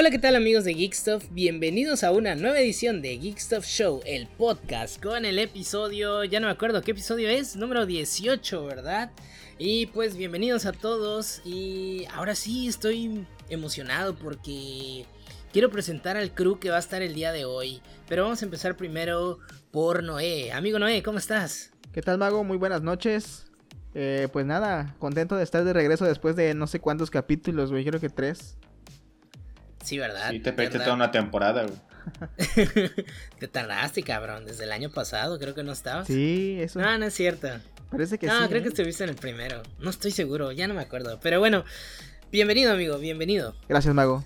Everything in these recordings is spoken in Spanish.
Hola, ¿qué tal amigos de Geekstuff? Bienvenidos a una nueva edición de Geekstuff Show, el podcast, con el episodio, ya no me acuerdo qué episodio es, número 18, ¿verdad? Y pues bienvenidos a todos y ahora sí estoy emocionado porque quiero presentar al crew que va a estar el día de hoy, pero vamos a empezar primero por Noé. Amigo Noé, ¿cómo estás? ¿Qué tal Mago? Muy buenas noches. Eh, pues nada, contento de estar de regreso después de no sé cuántos capítulos, güey, creo que tres. Sí, ¿verdad? Sí, te perdiste toda una temporada, güey. te tardaste, cabrón. Desde el año pasado creo que no estabas. Sí, eso. No, no es cierto. Parece que sí. No, creo que ¿eh? estuviste en el primero. No estoy seguro, ya no me acuerdo. Pero bueno, bienvenido, amigo, bienvenido. Gracias, Mago.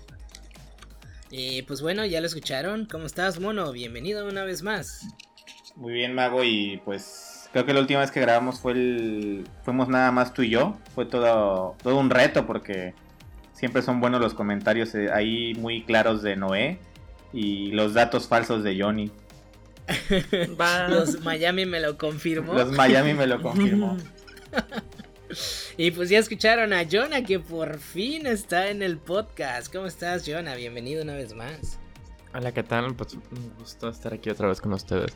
Y pues bueno, ya lo escucharon. ¿Cómo estás, mono? Bienvenido una vez más. Muy bien, Mago, y pues creo que la última vez que grabamos fue el. Fuimos nada más tú y yo. Fue todo, todo un reto porque siempre son buenos los comentarios eh, ahí muy claros de Noé y los datos falsos de Johnny. Los Miami me lo confirmó. Los Miami me lo confirmó. y pues ya escucharon a Jonah que por fin está en el podcast. ¿Cómo estás, Jonah? Bienvenido una vez más. Hola, ¿qué tal? Pues un gusto estar aquí otra vez con ustedes.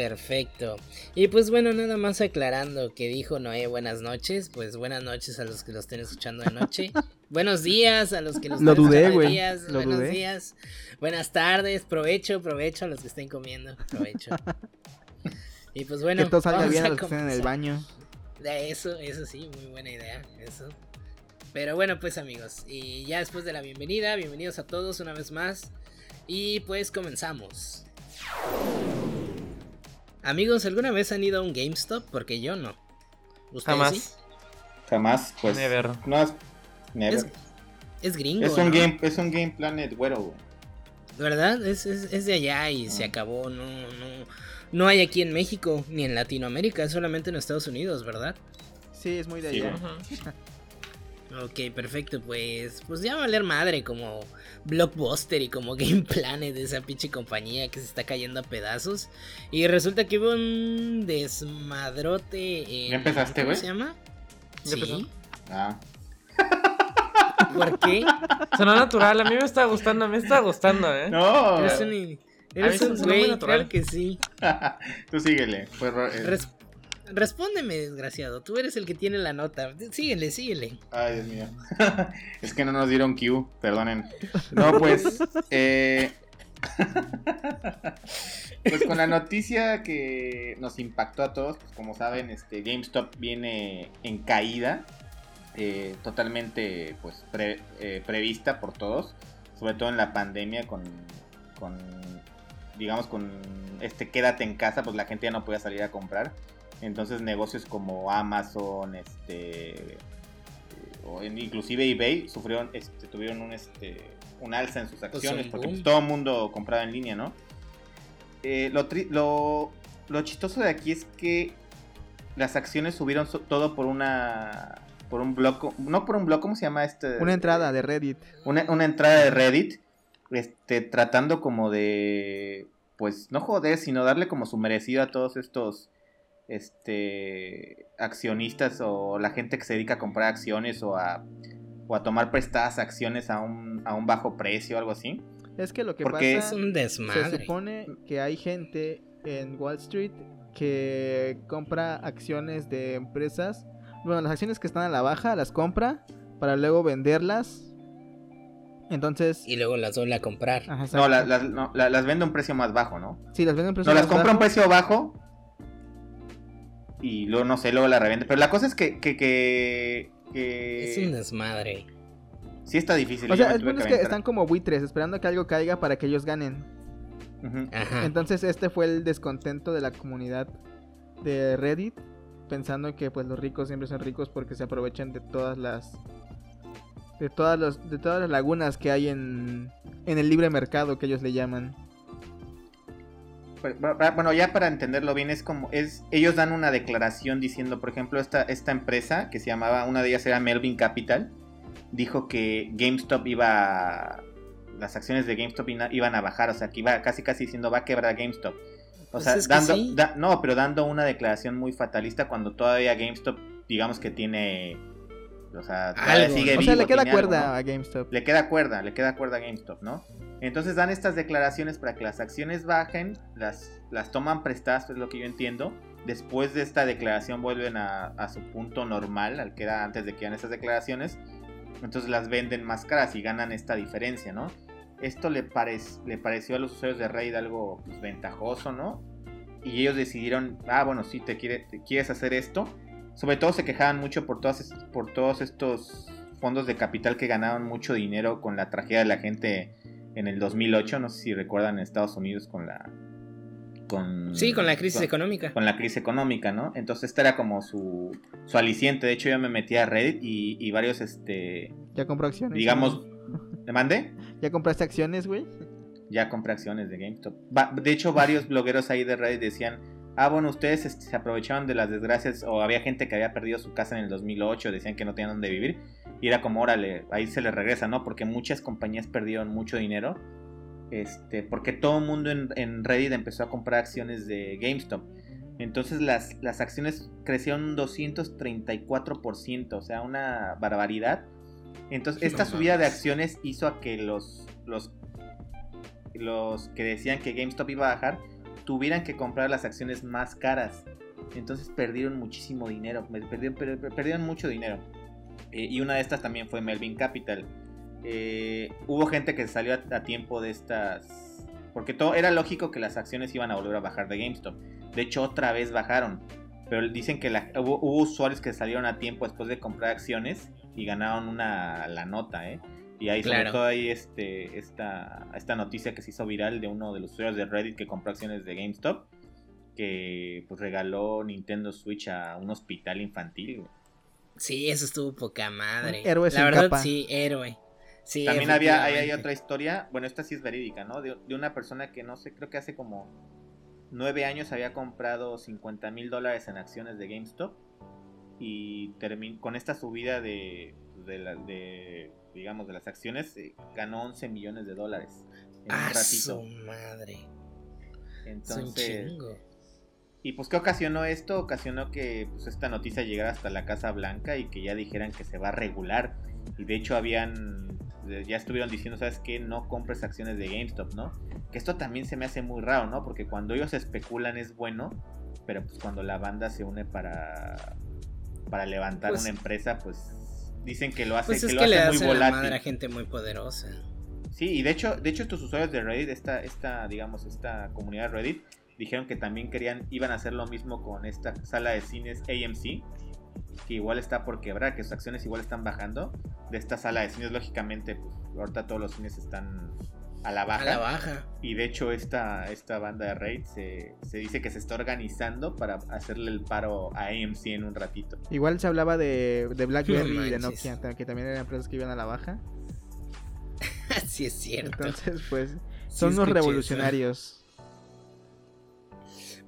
Perfecto. Y pues bueno, nada más aclarando que dijo Noé buenas noches, pues buenas noches a los que lo estén escuchando de noche. Buenos días a los que los Lo estén dudé, güey. Buenos dudé. días. Buenas tardes, provecho, provecho a los que estén comiendo, provecho. y pues bueno, que todo salga bien a los que estén en el baño. De Eso, eso sí, muy buena idea, eso. Pero bueno, pues amigos, y ya después de la bienvenida, bienvenidos a todos una vez más. Y pues comenzamos. Amigos, ¿alguna vez han ido a un GameStop? Porque yo no. ¿Ustedes Jamás. sí? Jamás, pues. Never. No has- never. Es, es gringo. Es un, ¿no? game, es un Game Planet güero, güey. ¿Verdad? Es, es, es de allá y se Ah. acabó. No, no, no hay aquí en México ni en Latinoamérica, es solamente en Estados Unidos, ¿verdad? Sí, es muy de Sí, allá. Ujú. Ok, perfecto, pues, pues ya va a valer madre como Blockbuster y como Game Planet de esa pinche compañía que se está cayendo a pedazos. Y resulta que hubo un desmadrote en... ¿Ya empezaste, ¿Cómo güey? se llama? ¿Ya Sí. empezó? Ah. ¿Por qué? Sonó natural, a mí me está gustando, me está gustando, ¿eh? No. Eres un, eres un güey, natural. claro que sí. Tú síguele. Pues, ro- eh, respóndeme, desgraciado, tú eres el que tiene la nota. Síguele, síguele. Ay, Dios mío. es que no nos dieron Q, perdonen. No, pues. eh, pues con la noticia que nos impactó a todos, pues como saben, este GameStop viene en caída. eh, totalmente pues eh, prevista por todos. Sobre todo en la pandemia con. con digamos con este quédate en casa, pues la gente ya no podía salir a comprar. Entonces negocios como Amazon, este o en- inclusive eBay sufrieron este tuvieron un este un alza en sus acciones un porque boom. pues, todo el mundo compraba en línea, ¿no? Eh, lo, tri- lo lo chistoso de aquí es que las acciones subieron so- todo por una por un blog, no por un blog, ¿cómo se llama este? Una entrada de Reddit. una, una entrada de Reddit, este, tratando como de, pues, no joder, sino darle como su merecido a todos estos, este, accionistas o la gente que se dedica a comprar acciones o a, o a tomar prestadas acciones a un, a un bajo precio o algo así. Es que lo que Porque Es pasa un se desmadre. supone que hay gente en Wall Street que compra acciones de empresas. Bueno, las acciones que están a la baja las compra para luego venderlas. Entonces, Y luego las doble a comprar. ajá, No, las- no, la- las vende a un precio más bajo, ¿no? Sí, las venden a un precio No, las más compra a un bajo. precio bajo y luego, no sé, luego la revende. Pero la cosa es que, que, que, que Es un desmadre. sí está difícil. O sea, el punto es que están como buitres esperando que algo caiga para que ellos ganen. Ajá. Entonces este fue el descontento de la comunidad de Reddit, pensando que pues los ricos siempre son ricos porque se aprovechan de todas las de todas los de todas las lagunas que hay en en el libre mercado que ellos le llaman. Pues, Bueno, ya para entenderlo bien, es como, es, ellos dan una declaración diciendo, por ejemplo, esta, esta empresa que se llamaba, una de ellas era Melvin Capital, dijo que GameStop iba, a- las acciones de GameStop iban a bajar, o sea, que iba casi casi diciendo va a quebrar GameStop. O Pues sea, dando, sí. da- no, pero dando una declaración muy fatalista cuando todavía GameStop, digamos que tiene O sea, Algo. sigue O sea, vivo, le queda algo, cuerda ¿no? a GameStop. Le queda cuerda, le queda cuerda a GameStop, ¿no? Entonces dan estas declaraciones para que las acciones bajen, las, las toman prestadas, es lo que yo entiendo. Después de esta declaración vuelven a, a su punto normal, al que era antes de que hagan estas declaraciones. Entonces las venden más caras y ganan esta diferencia, ¿no? Esto le, parec- le pareció a los usuarios de Reddit algo pues, ventajoso, ¿no? Y ellos decidieron, ah, bueno, sí, te, quiere, te quieres hacer esto. Sobre todo se quejaban mucho por, todas, por todos estos fondos de capital que ganaban mucho dinero con la tragedia de la gente en el 2008. No sé si recuerdan en Estados Unidos con la... Con, Sí, con la crisis con- económica. con la crisis económica, ¿no? Entonces este era como su, su aliciente. De hecho, yo me metí a Reddit y, y varios, este, Ya compró acciones. digamos. ¿te mandé? ¿Ya compraste acciones, güey? Ya compré acciones de GameStop. Va- de hecho, varios blogueros ahí de Reddit decían, ah, bueno, ustedes este, se aprovechaban de las desgracias, o había gente que había perdido su casa en el 2008, decían que no tenían dónde vivir, y era como, órale, ahí se les regresa, ¿no? Porque muchas compañías perdieron mucho dinero, este, porque todo el mundo en, en Reddit empezó a comprar acciones de GameStop. Entonces las, las acciones crecieron un 234%, o sea, una barbaridad. Entonces, esta subida de acciones hizo a que los, los, los que decían que GameStop iba a bajar tuvieran que comprar las acciones más caras. Entonces perdieron muchísimo dinero, perdieron, per- per- perdieron mucho dinero. Eh, y una de estas también fue Melvin Capital. Eh, hubo gente que salió a, tiempo de estas... Porque todo era lógico que las acciones iban a volver a bajar de GameStop. De hecho, otra vez bajaron. Pero dicen que hubo, hubo usuarios que salieron a tiempo después de comprar acciones y ganaron una la nota, ¿eh? Y ahí sobre Claro. todo hay este, esta, esta noticia que se hizo viral de uno de los usuarios de Reddit que compró acciones de GameStop. Que pues regaló Nintendo Switch a un hospital infantil. güey. Sí, eso estuvo poca madre. Héroe La sin verdad, capa. sí, héroe. Sí, También había, ahí hay otra historia, bueno, esta sí es verídica, ¿no? De, de una persona que no sé, creo que hace como nueve años había comprado 50 mil dólares en acciones de GameStop y termin- con esta subida de, de, la- de, digamos, de las acciones, eh, ganó 11 millones de dólares en Ah, un ratito. su madre. Entonces. ¿y pues qué ocasionó esto? Ocasionó que pues, esta noticia llegara hasta la Casa Blanca y que ya dijeran que se va a regular. Y de hecho habían, eh, ya estuvieron diciendo, ¿sabes qué? No compres acciones de GameStop, ¿no? Que esto también se me hace muy raro, ¿no? Porque cuando ellos especulan es bueno, pero pues cuando la banda se une para, para levantar Pues- una empresa, pues dicen que lo hace, Pues que es lo que le hace das muy en la volátil. madre a gente muy poderosa. Sí, y de hecho, de hecho estos usuarios de Reddit, esta, esta, digamos, esta comunidad de Reddit, dijeron que también querían, iban a hacer lo mismo con esta sala de cines AMC, que igual está por quebrar, que sus acciones igual están bajando. De esta sala de cines, lógicamente, pues ahorita todos los cines están a la baja. A la baja. Y de hecho esta, esta banda de Reddit se, se dice que se está organizando para hacerle el paro a AMC en un ratito. Igual se hablaba de, de BlackBerry No y de. Nokia, que también eran empresas que iban a la baja. sí, es cierto. Entonces, pues, Sí son unos eso.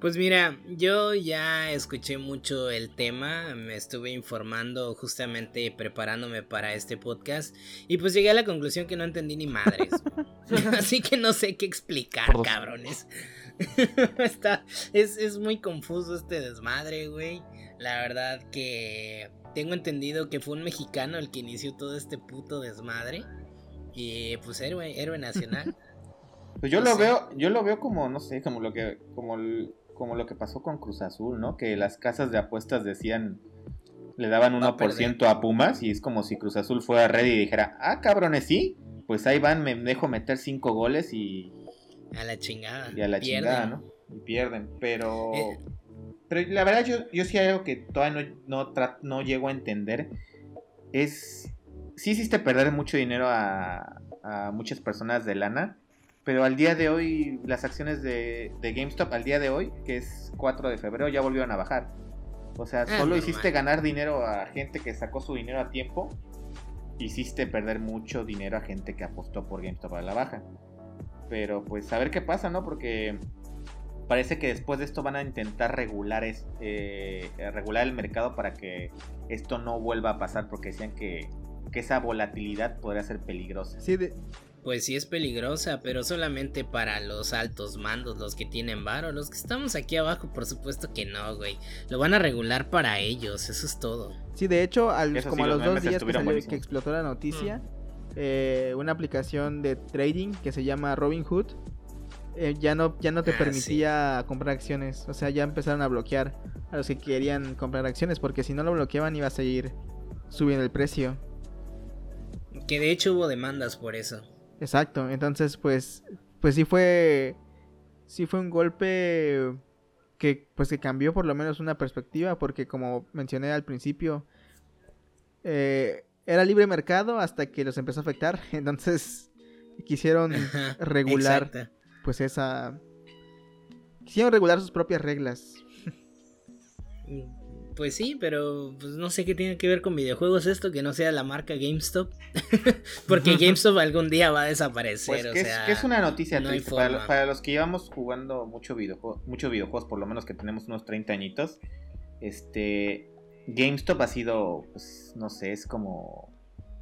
Pues mira, yo ya escuché mucho el tema, me estuve informando justamente preparándome para este podcast y pues llegué a la conclusión que no entendí ni madres. Así que no sé qué explicar, cabrones. Está, es, es muy confuso este desmadre, güey. La verdad que tengo entendido que fue un mexicano el que inició todo este puto desmadre. Y pues héroe, héroe nacional. Pues yo No lo sé. veo, yo lo veo como, no sé, como lo que, como, el- como lo que pasó con Cruz Azul, ¿no? Que las casas de apuestas decían, le daban Va a 1% a Pumas y es como si Cruz Azul fuera red y dijera, ah, cabrones, sí, pues ahí van, me dejo meter 5 goles y, A la chingada. y a la Pierden. chingada, ¿no? Y pierden, pero... Eh. Pero la verdad yo, yo sí hay algo que todavía no, no, no llego a entender. Es... Sí hiciste perder mucho dinero a, a muchas personas de lana. Pero al día de hoy, las acciones de, de GameStop, al día de hoy, que es 4 de febrero, ya volvieron a bajar. O sea, Ah, solo normal. hiciste ganar dinero a gente que sacó su dinero a tiempo. Hiciste perder mucho dinero a gente que apostó por GameStop a la baja. Pero pues a ver qué pasa, ¿no? Porque parece que después de esto van a intentar regular, es, eh, regular el mercado para que esto no vuelva a pasar. Porque decían que, que esa volatilidad podría ser peligrosa. Sí, de, pues sí es peligrosa, pero solamente para los altos mandos, los que tienen varo. Los que estamos aquí abajo, por supuesto que no, güey. Lo van a regular para ellos, eso es todo. Sí, de hecho, como a los dos días que, que, explotó la noticia, mm. eh, una aplicación de trading que se llama Robinhood eh, ya no ya no te ah, permitía comprar acciones. O sea, ya empezaron a bloquear a los que querían comprar acciones porque si no lo bloqueaban iba a seguir subiendo el precio. Que de hecho hubo demandas por eso. Exacto, entonces pues pues sí fue sí fue un golpe que pues que cambió por lo menos una perspectiva porque como mencioné al principio eh, era libre mercado hasta que los empezó a afectar, entonces quisieron regular pues esa quisieron regular sus propias reglas. Pues sí, pero pues no sé qué tiene que ver con videojuegos esto, que no sea la marca GameStop. Porque GameStop algún día va a desaparecer. Pues que, es, una noticia Para, los que llevamos jugando mucho videojuegos, mucho videojuegos, por lo menos que tenemos unos 30 añitos, este GameStop ha sido, pues, no sé, es como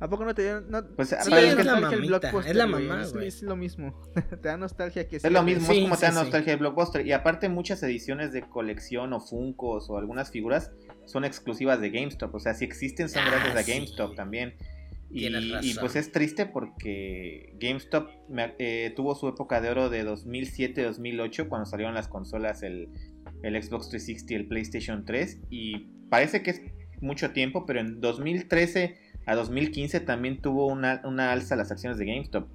¿A poco no te dieron? pues sí, es la, mamita, es la mamá, güey. Es, lo mismo. te da nostalgia que Es lo mismo, es como te da nostalgia el Blockbuster. Y aparte, muchas ediciones de colección o Funcos o algunas figuras son exclusivas de GameStop. O sea, si existen son gracias a ah, GameStop también. Y, y, pues es triste porque GameStop eh, tuvo su época de oro de 2007-2008 cuando salieron las consolas, el, el Xbox 360 y el PlayStation 3. Y parece que es mucho tiempo, pero en 2013 a 2015 también tuvo una, una alza las acciones de GameStop.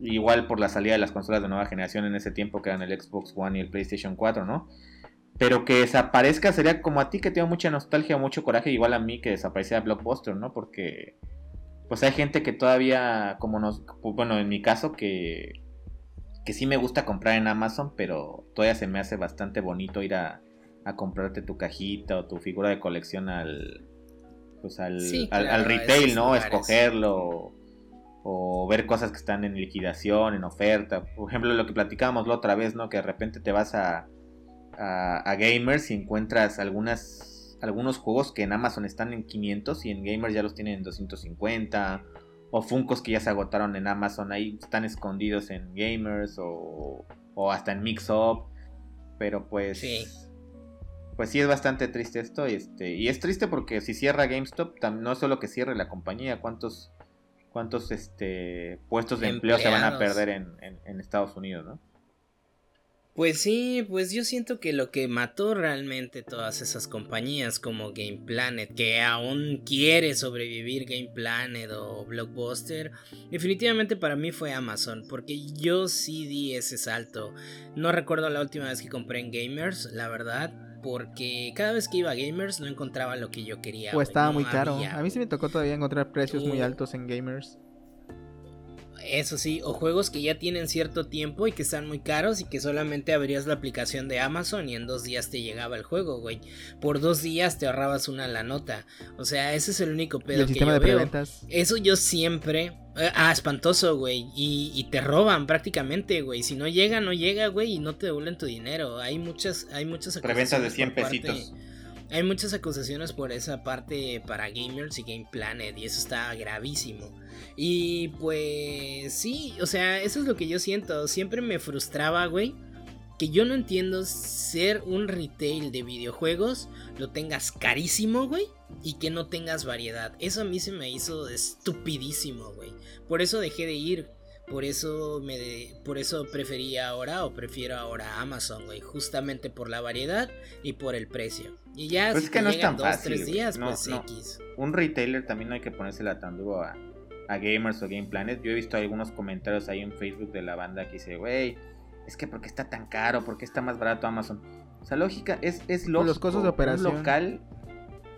Igual por la salida de las consolas de nueva generación en ese tiempo que eran el Xbox One y el PlayStation 4, ¿no? Pero que desaparezca sería como a ti que tengo mucha nostalgia, mucho coraje, igual a mí que desapareciera Blockbuster, ¿no? Porque pues hay gente que todavía, como nos, bueno, en mi caso que, que sí me gusta comprar en Amazon, pero todavía se me hace bastante bonito ir a, a comprarte tu cajita o tu figura de colección al, pues al, al, retail, ¿no? Escogerlo o, ver cosas que están en liquidación, en oferta. Por ejemplo, lo que platicábamos la otra vez, ¿no? Que de repente te vas a, a, Gamers y encuentras algunas, algunos juegos que en Amazon están en 500 y en Gamers ya los tienen en 250. O Funcos que ya se agotaron en Amazon, ahí están escondidos en Gamers o, o hasta en Mix Up. Pero pues... Sí pues sí es bastante triste esto. Y, este, y es triste porque si cierra GameStop, no es solo que cierre la compañía, cuántos, cuántos este, puestos de empleo se van a perder en, en, Estados Unidos, ¿no? Pues sí, pues yo siento que lo que mató realmente todas esas compañías como Game Planet, que aún quiere sobrevivir Game Planet o Blockbuster, definitivamente para mí fue Amazon, porque yo sí di ese salto. No recuerdo la última vez que compré en Gamers, la verdad, porque cada vez que iba a gamers no encontraba lo que yo quería. O estaba muy caro. A mí sí me tocó todavía encontrar precios muy altos en gamers. Eso sí, o juegos que ya tienen cierto tiempo y que están muy caros y que solamente abrías la aplicación de Amazon y en dos días te llegaba el juego, güey. Por dos días te ahorrabas una la nota. O sea, ese es el único pedo el que sistema de veo. Eso yo siempre. Ah, espantoso, güey. Y, te roban prácticamente, güey. Si no llega, no llega, güey, y no te devuelven tu dinero. Hay muchas, hay muchas Preventas de 100 pesitos. hay muchas acusaciones por esa parte para Gamers y Game Planet y eso está gravísimo. Y pues sí, o sea, eso es lo que yo siento. Siempre me frustraba, güey. Que yo no entiendo ser un retail de videojuegos, lo tengas carísimo, güey, y que no tengas variedad. Eso a mí se me hizo estupidísimo, güey. Por eso dejé de ir. Por eso me por eso prefería ahora o prefiero ahora Amazon, güey, justamente por la variedad y por el precio. Y ya pues si es que no es tan dos, tres días, pues X. Un retailer también no hay que ponérsela tan duro a, a Gamers o Game Planet. Yo he visto algunos comentarios ahí en Facebook de la banda que dice, güey, es que porque está tan caro, porque está más barato Amazon. O sea, lógica, es, es lógico. Los costos de operación. local,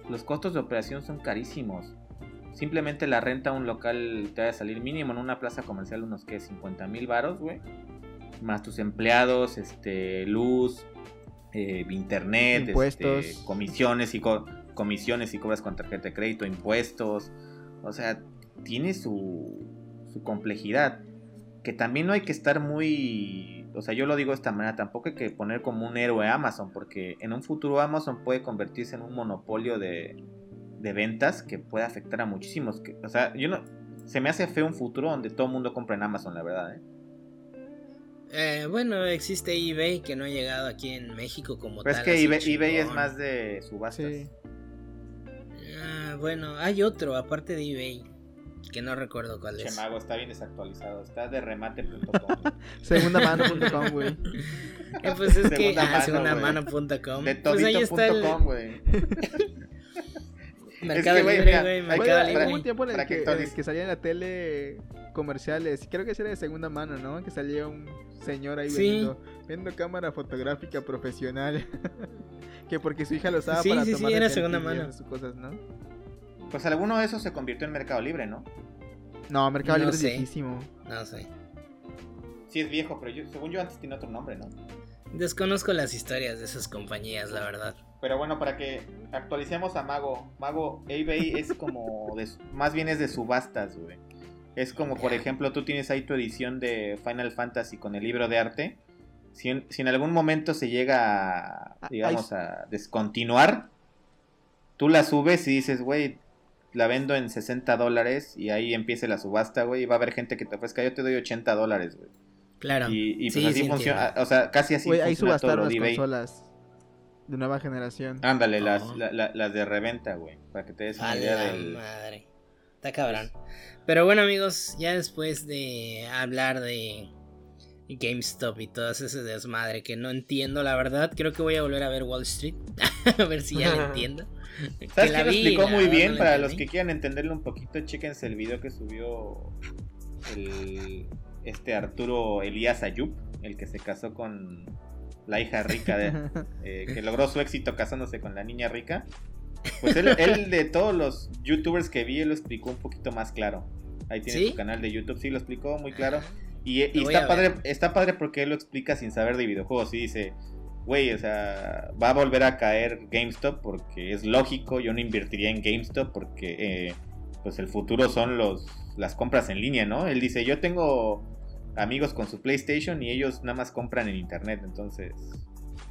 los costos de operación son carísimos. Simplemente la renta a un local te va a salir mínimo en una plaza comercial unos que 50 mil varos, güey. Más tus empleados, este, luz, eh, internet, este, impuestos. comisiones y comisiones y cobras con tarjeta de crédito, impuestos. O sea, tiene su, su complejidad. Que también no hay que estar muy... O sea, yo lo digo de esta manera, tampoco hay que poner como un héroe a Amazon, porque en un futuro Amazon puede convertirse en un monopolio de, de ventas que puede afectar a muchísimos. Que, o sea, yo no, se me hace feo un futuro donde todo el mundo compra en Amazon, la verdad, ¿eh? Eh, bueno, existe eBay que no ha llegado aquí en México como Pero tal. es que eBay, eBay es más de subastas. Sí. Ah, bueno, hay otro aparte de eBay que no recuerdo cuál es. Chemago está bien desactualizado. Está de remate.com. Segundamano.com, güey. Eh, pues es que Segunda ah, mano, segundamano.com. de Pues ahí está el todito.com, güey. Mercado Es que, güey, Libre, güey, Mercado Bueno, Libre. hubo un tiempo en el que que, en el actualice. que salía en la tele comerciales. Creo que ese era de segunda mano, ¿no? Que salía un señor ahí Sí. vendiendo, viendo cámara fotográfica profesional. que porque su hija lo usaba Sí, para sí, sí, tomar era selfies segunda mano. esas cosas, ¿no? Pues alguno de esos se convirtió en Mercado Libre, ¿no? No, Mercado No Libre sé. es viejísimo. No sé. Sí es viejo, pero yo, según yo antes tiene otro nombre, ¿no? Desconozco las historias de esas compañías, la verdad. Pero bueno, para que actualicemos a Mago. Mago, eBay es como... de- más bien es de subastas, güey. Es como, por ejemplo, tú tienes ahí tu edición de Final Fantasy con el libro de arte. Si en, si en algún momento se llega, a, Ah, digamos, a descontinuar, tú la subes y dices, güey, la vendo en 60 dólares y ahí empiece la subasta, güey, y va a haber gente que te ofrezca, yo te doy 80 dólares, güey. Claro. Y, y pues Sí, así sí funciona, entiendo. o sea, casi así Güey, ahí funciona todo las eBay. consolas de nueva generación. Ándale, las, la- la- las de reventa, güey, para que te des una A idea del... madre. Está cabrón. Pero bueno, amigos, ya después de hablar de GameStop y todo ese desmadre que no entiendo, la verdad, creo que voy a volver a ver Wall Street. a ver si ya la entiendo. Que ¿Sabes quién lo explicó la muy bien? no Para los que quieran entenderlo un poquito, chéquense el video que subió el, este Arturo Elías Ayub, el que se casó con la hija rica, de, eh, que logró su éxito casándose con la niña rica. Pues él, él de todos los youtubers que vi, él lo explicó un poquito más claro. Ahí tiene ¿Sí? su canal de YouTube, sí, lo explicó muy claro. Y, está padre, está padre porque él lo explica sin saber de videojuegos. Y dice, güey, o sea, va a volver a caer GameStop porque es lógico. Yo no invertiría en GameStop porque, eh, pues, el futuro son los las compras en línea, ¿no? Él dice, yo tengo amigos con su PlayStation y ellos nada más compran en internet, entonces.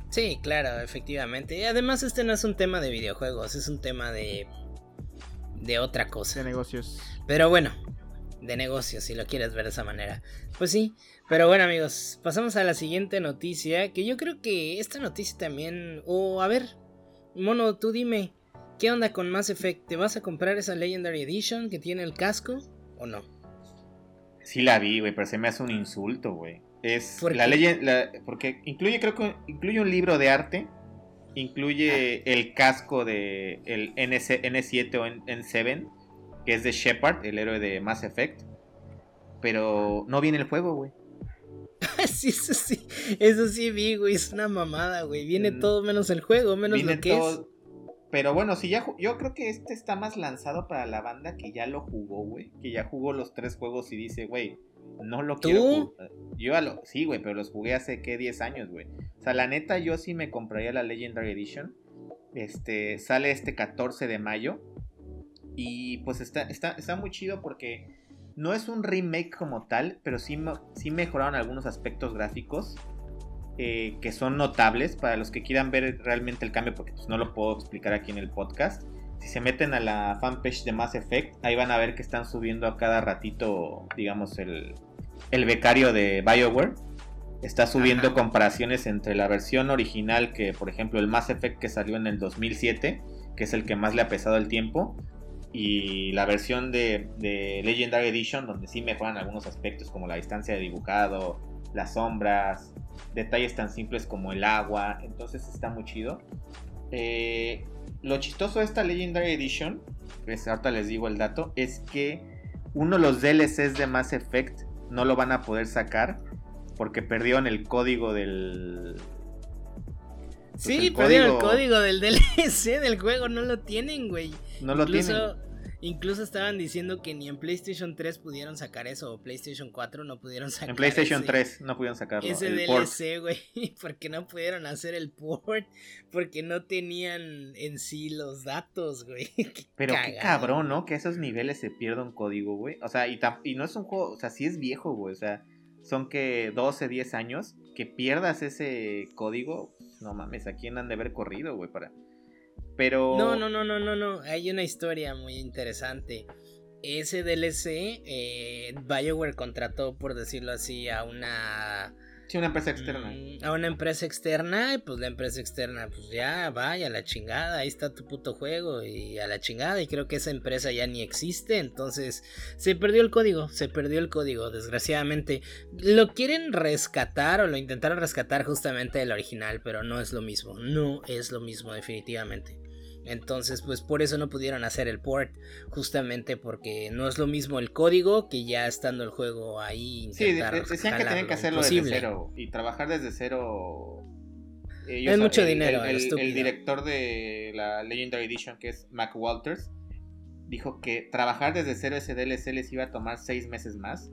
Sí, claro, efectivamente. Y además este no es un tema de videojuegos, es un tema de de otra cosa. de negocios. Pero bueno, de negocios, si lo quieres ver de esa manera. Pues sí, pero bueno amigos, pasamos a la siguiente noticia, que yo creo que esta noticia también... O a ver, Mono, tú dime, ¿qué onda con Mass Effect? ¿Te vas a comprar esa Legendary Edition que tiene el casco o no? Sí la vi, güey, pero se me hace un insulto, güey. Es ¿Por la ley, porque incluye, creo que incluye un libro de arte, incluye el casco de el NC N7 o N- N7, que es de Shepard, el héroe de Mass Effect, pero no viene el juego, güey. sí, eso sí, eso sí vi, güey, es una mamada, güey. Viene Mm. todo menos el juego, menos lo que todo- Pero bueno, si ya yo creo que este está más lanzado para la banda que ya lo jugó, güey, que ya jugó los tres juegos y dice, güey, no lo ¿Tú? quiero jugar. Yo ya lo sí, güey, pero los jugué hace qué 10 años, güey. O sea, la neta yo sí me compraría la Legendary Edition. Este sale este 14 de mayo y pues está está está muy chido porque no es un remake como tal, pero sí, sí mejoraron algunos aspectos gráficos eh, que son notables para los que quieran ver realmente el cambio, porque pues, no lo puedo explicar aquí en el podcast. Si se meten a la fanpage de Mass Effect, ahí van a ver que están subiendo a cada ratito, digamos, el, el becario de BioWare. Está subiendo Ajá. comparaciones entre la versión original, que por ejemplo el Mass Effect que salió en el 2007, que es el que más le ha pesado el tiempo, y la versión de, de Legendary Edition, donde sí mejoran algunos aspectos como la distancia de dibujado, las sombras, detalles tan simples como el agua, entonces está muy chido. Eh, lo chistoso de esta Legendary Edition, pues ahorita les digo el dato, es que uno de los DLCs de Mass Effect no lo van a poder sacar porque perdieron el código del... pues, Sí, el perdieron el código- del DLC del juego, no lo tienen, güey. No lo tienen. Incluso estaban diciendo que ni en PlayStation 3 pudieron sacar eso, o PlayStation 4 no pudieron sacar En PlayStation ese- 3 no pudieron sacarlo. Ese el. DLC, güey, porque no pudieron hacer el port, porque no tenían en sí los datos, güey. Pero qué cabrón, ¿no? Que a esos niveles se pierda un código, güey. O sea, y, no es un juego, o sea, sí es viejo, güey. O sea, son que 12, 10 años. Que pierdas ese código, no mames, ¿a quién han de haber corrido, güey? Para... Pero... No, no, no, no, no, no. Hay una historia muy interesante. ese DLC, eh, BioWare contrató, por decirlo así, a una Sí, una empresa externa. Mm, a una empresa externa, y pues la empresa externa, pues ya, vaya, a la chingada, ahí está tu puto juego, y a la chingada, y creo que esa empresa ya ni existe, entonces se perdió el código, se perdió el código, desgraciadamente. Lo quieren rescatar, o lo intentaron rescatar justamente del original, pero no es lo mismo, no es lo mismo, definitivamente. Entonces, pues por eso no pudieron hacer el port, justamente porque no es lo mismo el código que ya estando el juego ahí. Sí, decían que tenían que hacerlo desde cero y trabajar desde cero. es mucho dinero. El, el, director de la Legendary Edition, que es Mac Walters, dijo que trabajar desde cero ese DLC les iba a tomar seis meses más.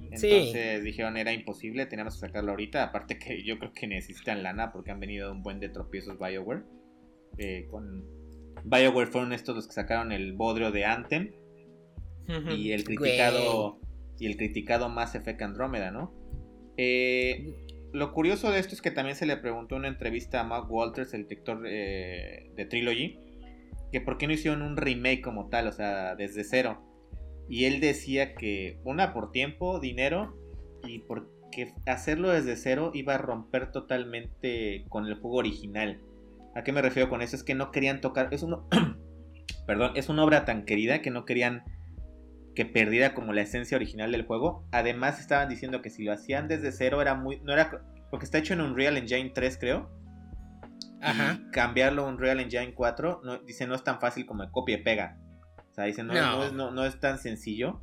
Entonces dijeron era imposible, teníamos que sacarlo ahorita. Aparte que yo creo que necesitan lana porque han venido un buen de tropiezos BioWare. Eh, con BioWare fueron estos los que sacaron el bodrio de Anthem y el criticado y el criticado Mass Effect Andromeda, ¿no? Eh, lo curioso de esto es que también se le preguntó en una entrevista a Mark Walters, el director eh, de Trilogy, que por qué no hicieron un remake como tal, o sea, desde cero. Y él decía que una por tiempo, dinero y porque hacerlo desde cero iba a romper totalmente con el juego original. ¿A qué me refiero con eso? Es que no querían tocar. Es uno. Perdón, es una obra tan querida que no querían que perdiera como la esencia original del juego. Además, estaban diciendo que si lo hacían desde cero era muy. No era. Porque está hecho en Unreal Engine 3, creo. Ajá. Y cambiarlo a Unreal Engine 4, no, dice, no es tan fácil como el copia y pega. O sea, dice, no, no. no, no es tan sencillo.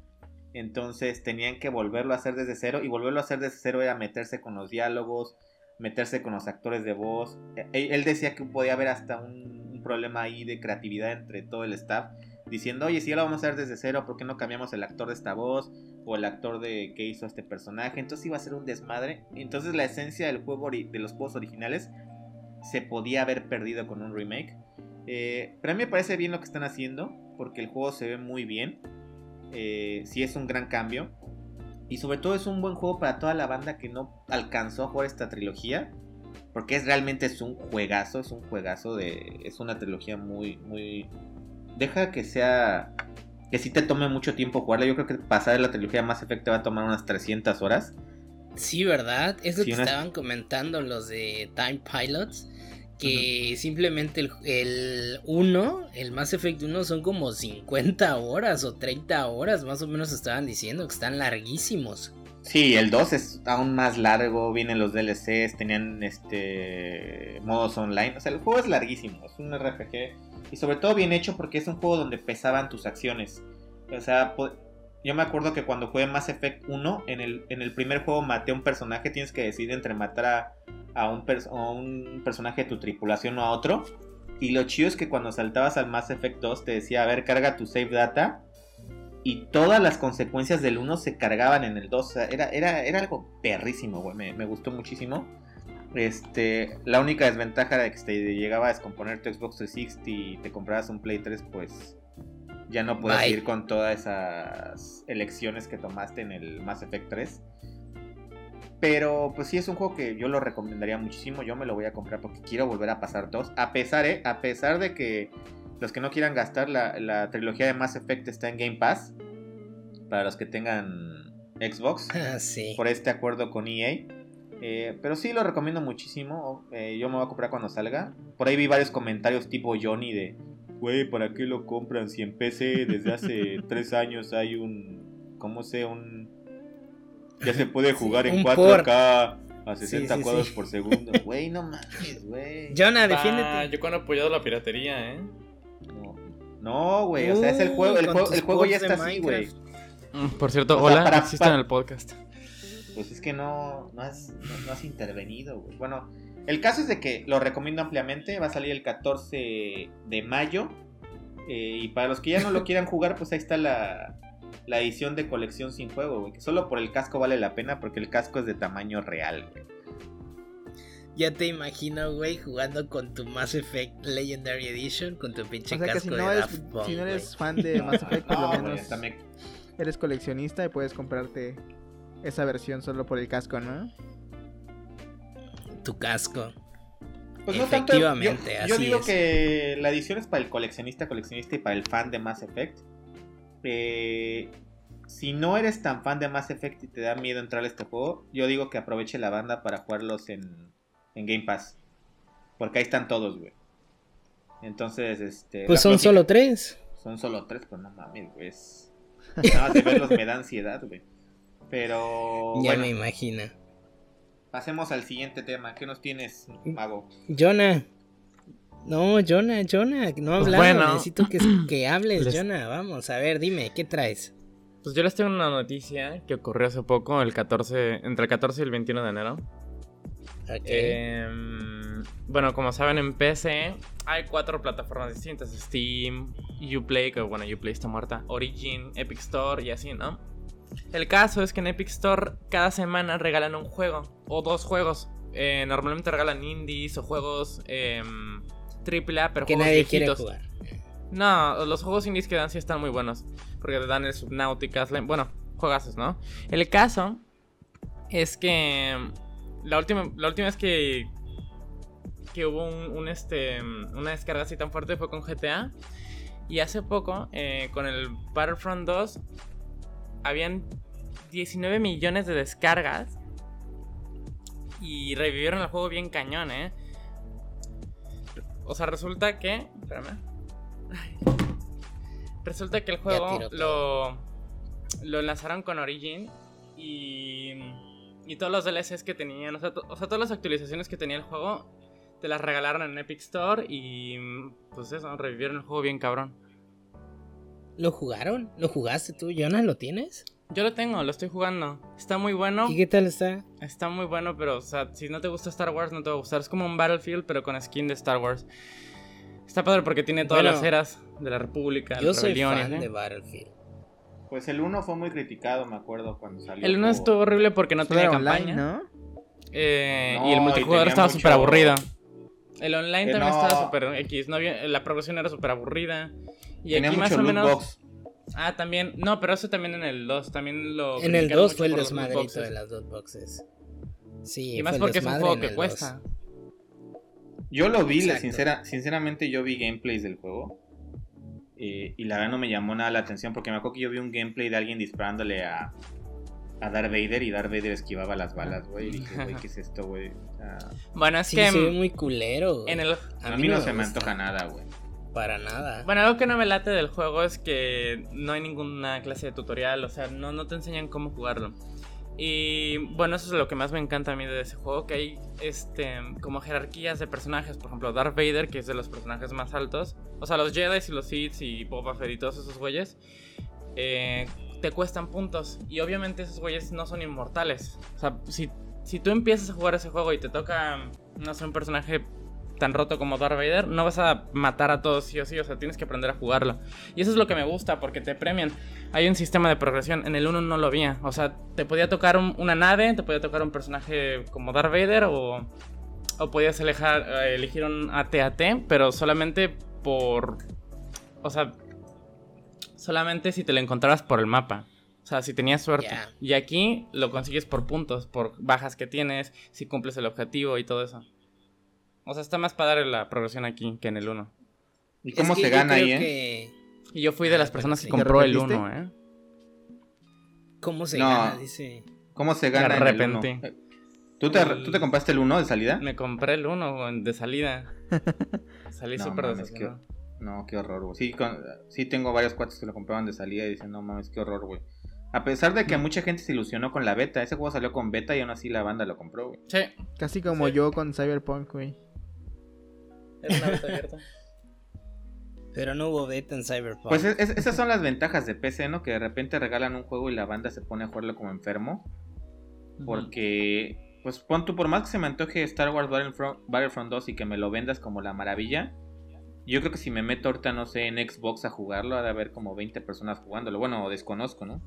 Entonces tenían que volverlo a hacer desde cero. Y volverlo a hacer desde cero era meterse con los diálogos, meterse con los actores de voz. E, él decía que podía haber hasta un, problema ahí de creatividad entre todo el staff, diciendo, oye, si ya lo vamos a hacer desde cero, ¿por qué no cambiamos el actor de esta voz? O el actor de que hizo este personaje. Entonces iba a ser un desmadre. Entonces la esencia del juego de los juegos originales se podía haber perdido con un remake. Eh, pero a mí me parece bien lo que están haciendo, porque el juego se ve muy bien. Eh, sí es un gran cambio. Y sobre todo es un buen juego para toda la banda que no alcanzó a jugar esta trilogía. Porque es realmente es un juegazo, es un juegazo de... Es una trilogía muy, muy... Deja que sea... Que si te tome mucho tiempo jugarla. Yo creo que pasar de la trilogía más efecto va a tomar unas 300 horas. Sí, ¿verdad? Es lo que estaban comentando los de Time Pilots que simplemente el 1, el, Mass Effect 1 son como 50 horas o 30 horas, más o menos estaban diciendo que están larguísimos. Sí, el 2 es aún más largo, vienen los DLCs, tenían este modos online, o sea, el juego es larguísimo, es un RPG y sobre todo bien hecho porque es un juego donde pesaban tus acciones. O sea, yo me acuerdo que cuando jugué Mass Effect 1, en el, en el primer juego maté a un personaje, tienes que decidir entre matar a a un, un personaje de tu tripulación o a otro. Y lo chido es que cuando saltabas al Mass Effect 2 te decía, a ver, carga tu save data. Y todas las consecuencias del 1 se cargaban en el 2. era, era, era algo perrísimo, güey. Me, gustó muchísimo. Este, la única desventaja de que te llegaba a descomponer tu Xbox 360 y te comprabas un Play 3, pues ya no puedes ir con todas esas elecciones que tomaste en el Mass Effect 3. Pero pues sí es un juego que yo lo recomendaría muchísimo. Yo me lo voy a comprar porque quiero volver a pasar dos. A pesar, eh, a pesar de que los que no quieran gastar la, trilogía de Mass Effect está en Game Pass. Para los que tengan Xbox. Ah, sí. Por este acuerdo con EA. Eh, pero sí lo recomiendo muchísimo. Eh, yo me voy a comprar cuando salga. Por ahí vi varios comentarios tipo Johnny de... Güey, ¿para qué lo compran si en PC desde hace tres años hay un... ¿Cómo sé? Un ya se puede jugar en 4K a 60 cuadros por segundo. Güey, no mames, güey. Jonah, defiéndete. yo cuando he apoyado la piratería, ¿eh? No, güey, o sea, es el juego, el juego, el juego ya está así, güey. Por cierto, hola, para, en el podcast. Pues es que no, no, has, no, has intervenido, güey. Bueno, el caso es de que lo recomiendo ampliamente. Va a salir el 14 de mayo. Eh, y para los que ya no lo quieran jugar, pues ahí está la, la edición de colección sin juego, güey. Que solo por el casco vale la pena porque el casco es de tamaño real, güey. Ya te imagino, güey, jugando con tu Mass Effect Legendary Edition, con tu pinche o sea casco que si no eres, Si no eres fan de Mass Effect, por lo menos eres coleccionista y puedes comprarte esa versión solo por el casco, ¿no? Tu casco. Pues no Efectivamente, tanto, yo, yo digo que la edición es para el coleccionista, coleccionista y para el fan de Mass Effect. eh, si no eres tan fan de Mass Effect y te da miedo entrar a este juego, yo digo que aproveche la banda para jugarlos en, en Game Pass. Porque ahí están todos, güey. Entonces, este. Pues son solo tres. Son solo tres, pero no mames, güey. Nada más de verlos me da ansiedad, güey. Pero. ya bueno, me imagino. Pasemos al siguiente tema. ¿Qué nos tienes, Mago? Jonah. No, Jonah, Jonah, no has hablado. bueno. Necesito que, que hables, Les- Jonah. Vamos, a ver, dime, ¿qué traes? Pues yo les tengo una noticia que ocurrió hace poco, el 14, entre el 14 y el 21 de enero. Ok. Em, bueno, como saben, en PC hay cuatro plataformas distintas: Steam, Uplay, que bueno, Uplay está muerta, Origin, Epic Store y así, ¿no? El caso es que en Epic Store cada semana regalan un juego o dos juegos. Eh, normalmente regalan indies o juegos em, AAA, pero que juegos nadie quiere jugar. No, los juegos indies que dan sí están muy buenos. Porque te dan el Subnautica, bueno, juegazos, ¿no? El caso es que la última, la última vez que, que hubo un, un, este, una descarga así tan fuerte fue con GTA. Y hace poco, eh, con el Battlefront 2, habían 19 millones de descargas. Y revivieron el juego bien cañón, ¿eh? O sea, resulta que... Espérame. Resulta que el juego lo, lo lanzaron con Origin y, y todos los DLCs que tenían, o sea, to- o sea, todas las actualizaciones que tenía el juego, te las regalaron en Epic Store y pues eso, revivieron el juego bien cabrón. ¿Lo jugaron? ¿Lo jugaste tú, Jonah? ¿Lo tienes? Yo lo tengo, lo estoy jugando. Está muy bueno. ¿Y qué tal está? Está muy bueno, pero, o sea, si no te gusta Star Wars, no te va a gustar. Es como un Battlefield, pero con skin de Star Wars. Está padre porque tiene todas Bueno, las eras de la República, Yo la soy rebelión. fan de Battlefield. Pues el 1 fue muy criticado, me acuerdo, cuando salió. El 1 juego. estuvo horrible porque no tenía campaña. online, ¿no? Eh, No, y el multijugador estaba mucho- súper aburrido. El online Que también no. estaba súper X. No había- la progresión era súper aburrida. Y Tenía aquí más mucho o loot menos. box. Ah, también. No, pero eso también en el 2. También lo. En el criticaron 2 mucho fue el desmadrito de las dos boxes. Sí, Y más fue el porque es un juego que cuesta. Yo lo vi, la sincera, sinceramente yo vi gameplays del juego. eh, y la verdad no me llamó nada la atención porque me acuerdo que yo vi un gameplay de alguien disparándole a, a Darth Vader y Darth Vader esquivaba las balas, güey. Y dije, güey, ¿qué es esto, güey? O Bueno, es Sí, que. se ve muy culero. güey. En el. a, mí, no, se me antoja nada, güey. Para nada. Bueno, algo que no me late del juego es que no hay ninguna clase de tutorial, o sea, no, no te enseñan cómo jugarlo. Y bueno, eso es lo que más me encanta a mí de ese juego, que hay este como jerarquías de personajes, por ejemplo, Darth Vader, que es de los personajes más altos, o sea, los Jedi y los Sith y Boba Fett y todos esos güeyes, eh, te cuestan puntos. Y obviamente esos güeyes no son inmortales. O sea, si, si tú empiezas a jugar ese juego y te toca, no sé, un personaje tan roto como Darth Vader, no vas a matar a todos sí o sí, o sea, tienes que aprender a jugarlo. Y eso es lo que me gusta, porque te premian. Hay un sistema de progresión, en el 1 no lo había. O sea, te podía tocar un- una nave, te podía tocar un personaje como Darth Vader o, o podías elejar- eh, elegir un AT-AT, pero solamente por... O sea, solamente si te lo encontrabas por el mapa. O sea, si tenías suerte. Y aquí lo consigues por puntos, por bajas que tienes, si cumples el objetivo y todo eso. O sea, está más padre la progresión aquí que en el 1. ¿Y Es cómo que se gana ahí, eh? Y yo fui de Ah, las personas que ¿Te compró el arrepentiste? 1, ¿eh? ¿Cómo se No. gana? Dice. ¿Cómo se gana en el arrepentí. uno? Eh, ¿Tú te, El- ¿Tú te compraste el 1 de salida? Me compré el 1 de salida. Salí No súper decepcionado. No, qué horror, güey. Sí, con- sí tengo varios cuates que lo compraban de salida y dicen, no mames, qué horror, güey. A pesar de que mucha gente se ilusionó con la beta, ese juego salió con beta y aún así la banda lo compró, güey. Sí, Casi como Sí. yo con Cyberpunk, güey. Es una beta abierta. Pero no hubo beta en Cyberpunk. Pues es- es- esas son las ventajas de PC, ¿no? Que de repente regalan un juego y la banda se pone a jugarlo como enfermo. Porque, pues pon tú, por más que se me antoje Star Wars Battlefront, Battlefront 2 y que me lo vendas como la maravilla, yo creo que si me meto ahorita, no sé, en Xbox a jugarlo, ha de haber como 20 personas jugándolo. Bueno, desconozco, ¿no?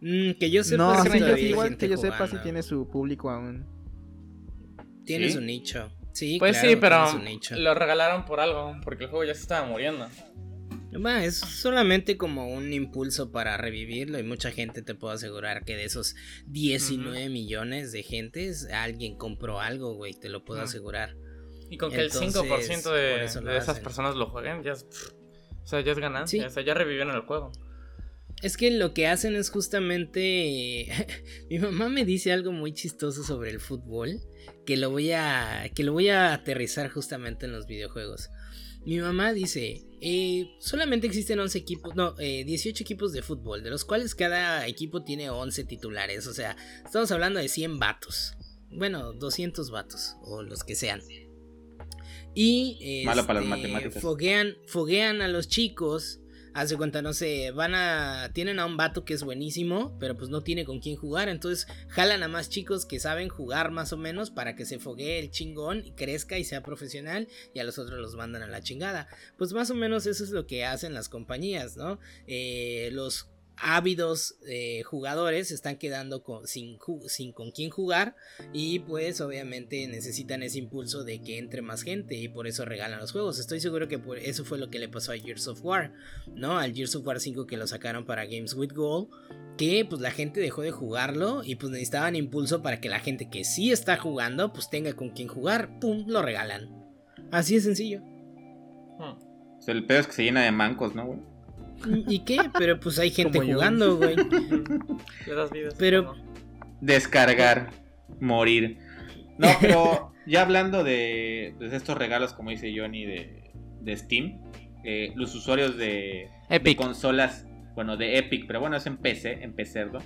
Mm, que yo sepa No, sí, yo, igual que yo sepa si tiene su público aún. Tiene ¿Sí? su nicho. Sí, Pues claro, sí, pero lo regalaron por algo, porque el juego ya se estaba muriendo. Es solamente como un impulso para revivirlo y mucha gente te puedo asegurar que de esos 19 millones de gentes alguien compró algo, güey, te lo puedo asegurar. Y con que Entonces, el 5% por de, de esas hacen. personas lo jueguen, ya es... O sea, ya es ganancia, Sí. o sea, ya revivieron el juego. Es que lo que hacen es justamente. Mi mamá me dice algo muy chistoso sobre el fútbol. Que lo voy a. que lo voy a aterrizar justamente en los videojuegos. Mi mamá dice. eh, solamente existen 11 equipos. No, eh, 18 equipos de fútbol. De los cuales cada equipo tiene 11 titulares. O sea, estamos hablando de 100 vatos. Bueno, 200 vatos. O los que sean. Y. Malo para las este, matemáticas. Foguean, foguean a los chicos. Hace cuenta, no sé, van a. Tienen a un vato que es buenísimo, pero pues no tiene con quién jugar. Entonces jalan a más chicos que saben jugar más o menos para que se foguee el chingón y crezca y sea profesional. Y a los otros los mandan a la chingada. Pues más o menos eso es lo que hacen las compañías, ¿no? Eh, los ávidos eh, jugadores se están quedando con, sin, sin con quién jugar y pues obviamente necesitan ese impulso de que entre más gente y por eso regalan los juegos. Estoy seguro que por eso fue lo que le pasó a Gears of War, ¿no? Al Gears of War 5 que lo sacaron para Games with Gold, que pues la gente dejó de jugarlo y pues necesitaban impulso para que la gente que sí está jugando pues tenga con quién jugar, pum, lo regalan. Así de sencillo. Hmm. O sea, el pedo es que se llena de mancos, ¿no, güey? ¿Y qué? Pero pues hay gente Como jugando, güey. Pero- Descargar, morir. No, pero ya hablando de, de estos regalos, como dice Johnny, de, de Steam, eh, los usuarios de, de Epic. consolas, bueno, de Epic, pero bueno, es en PC, en PC, ¿no?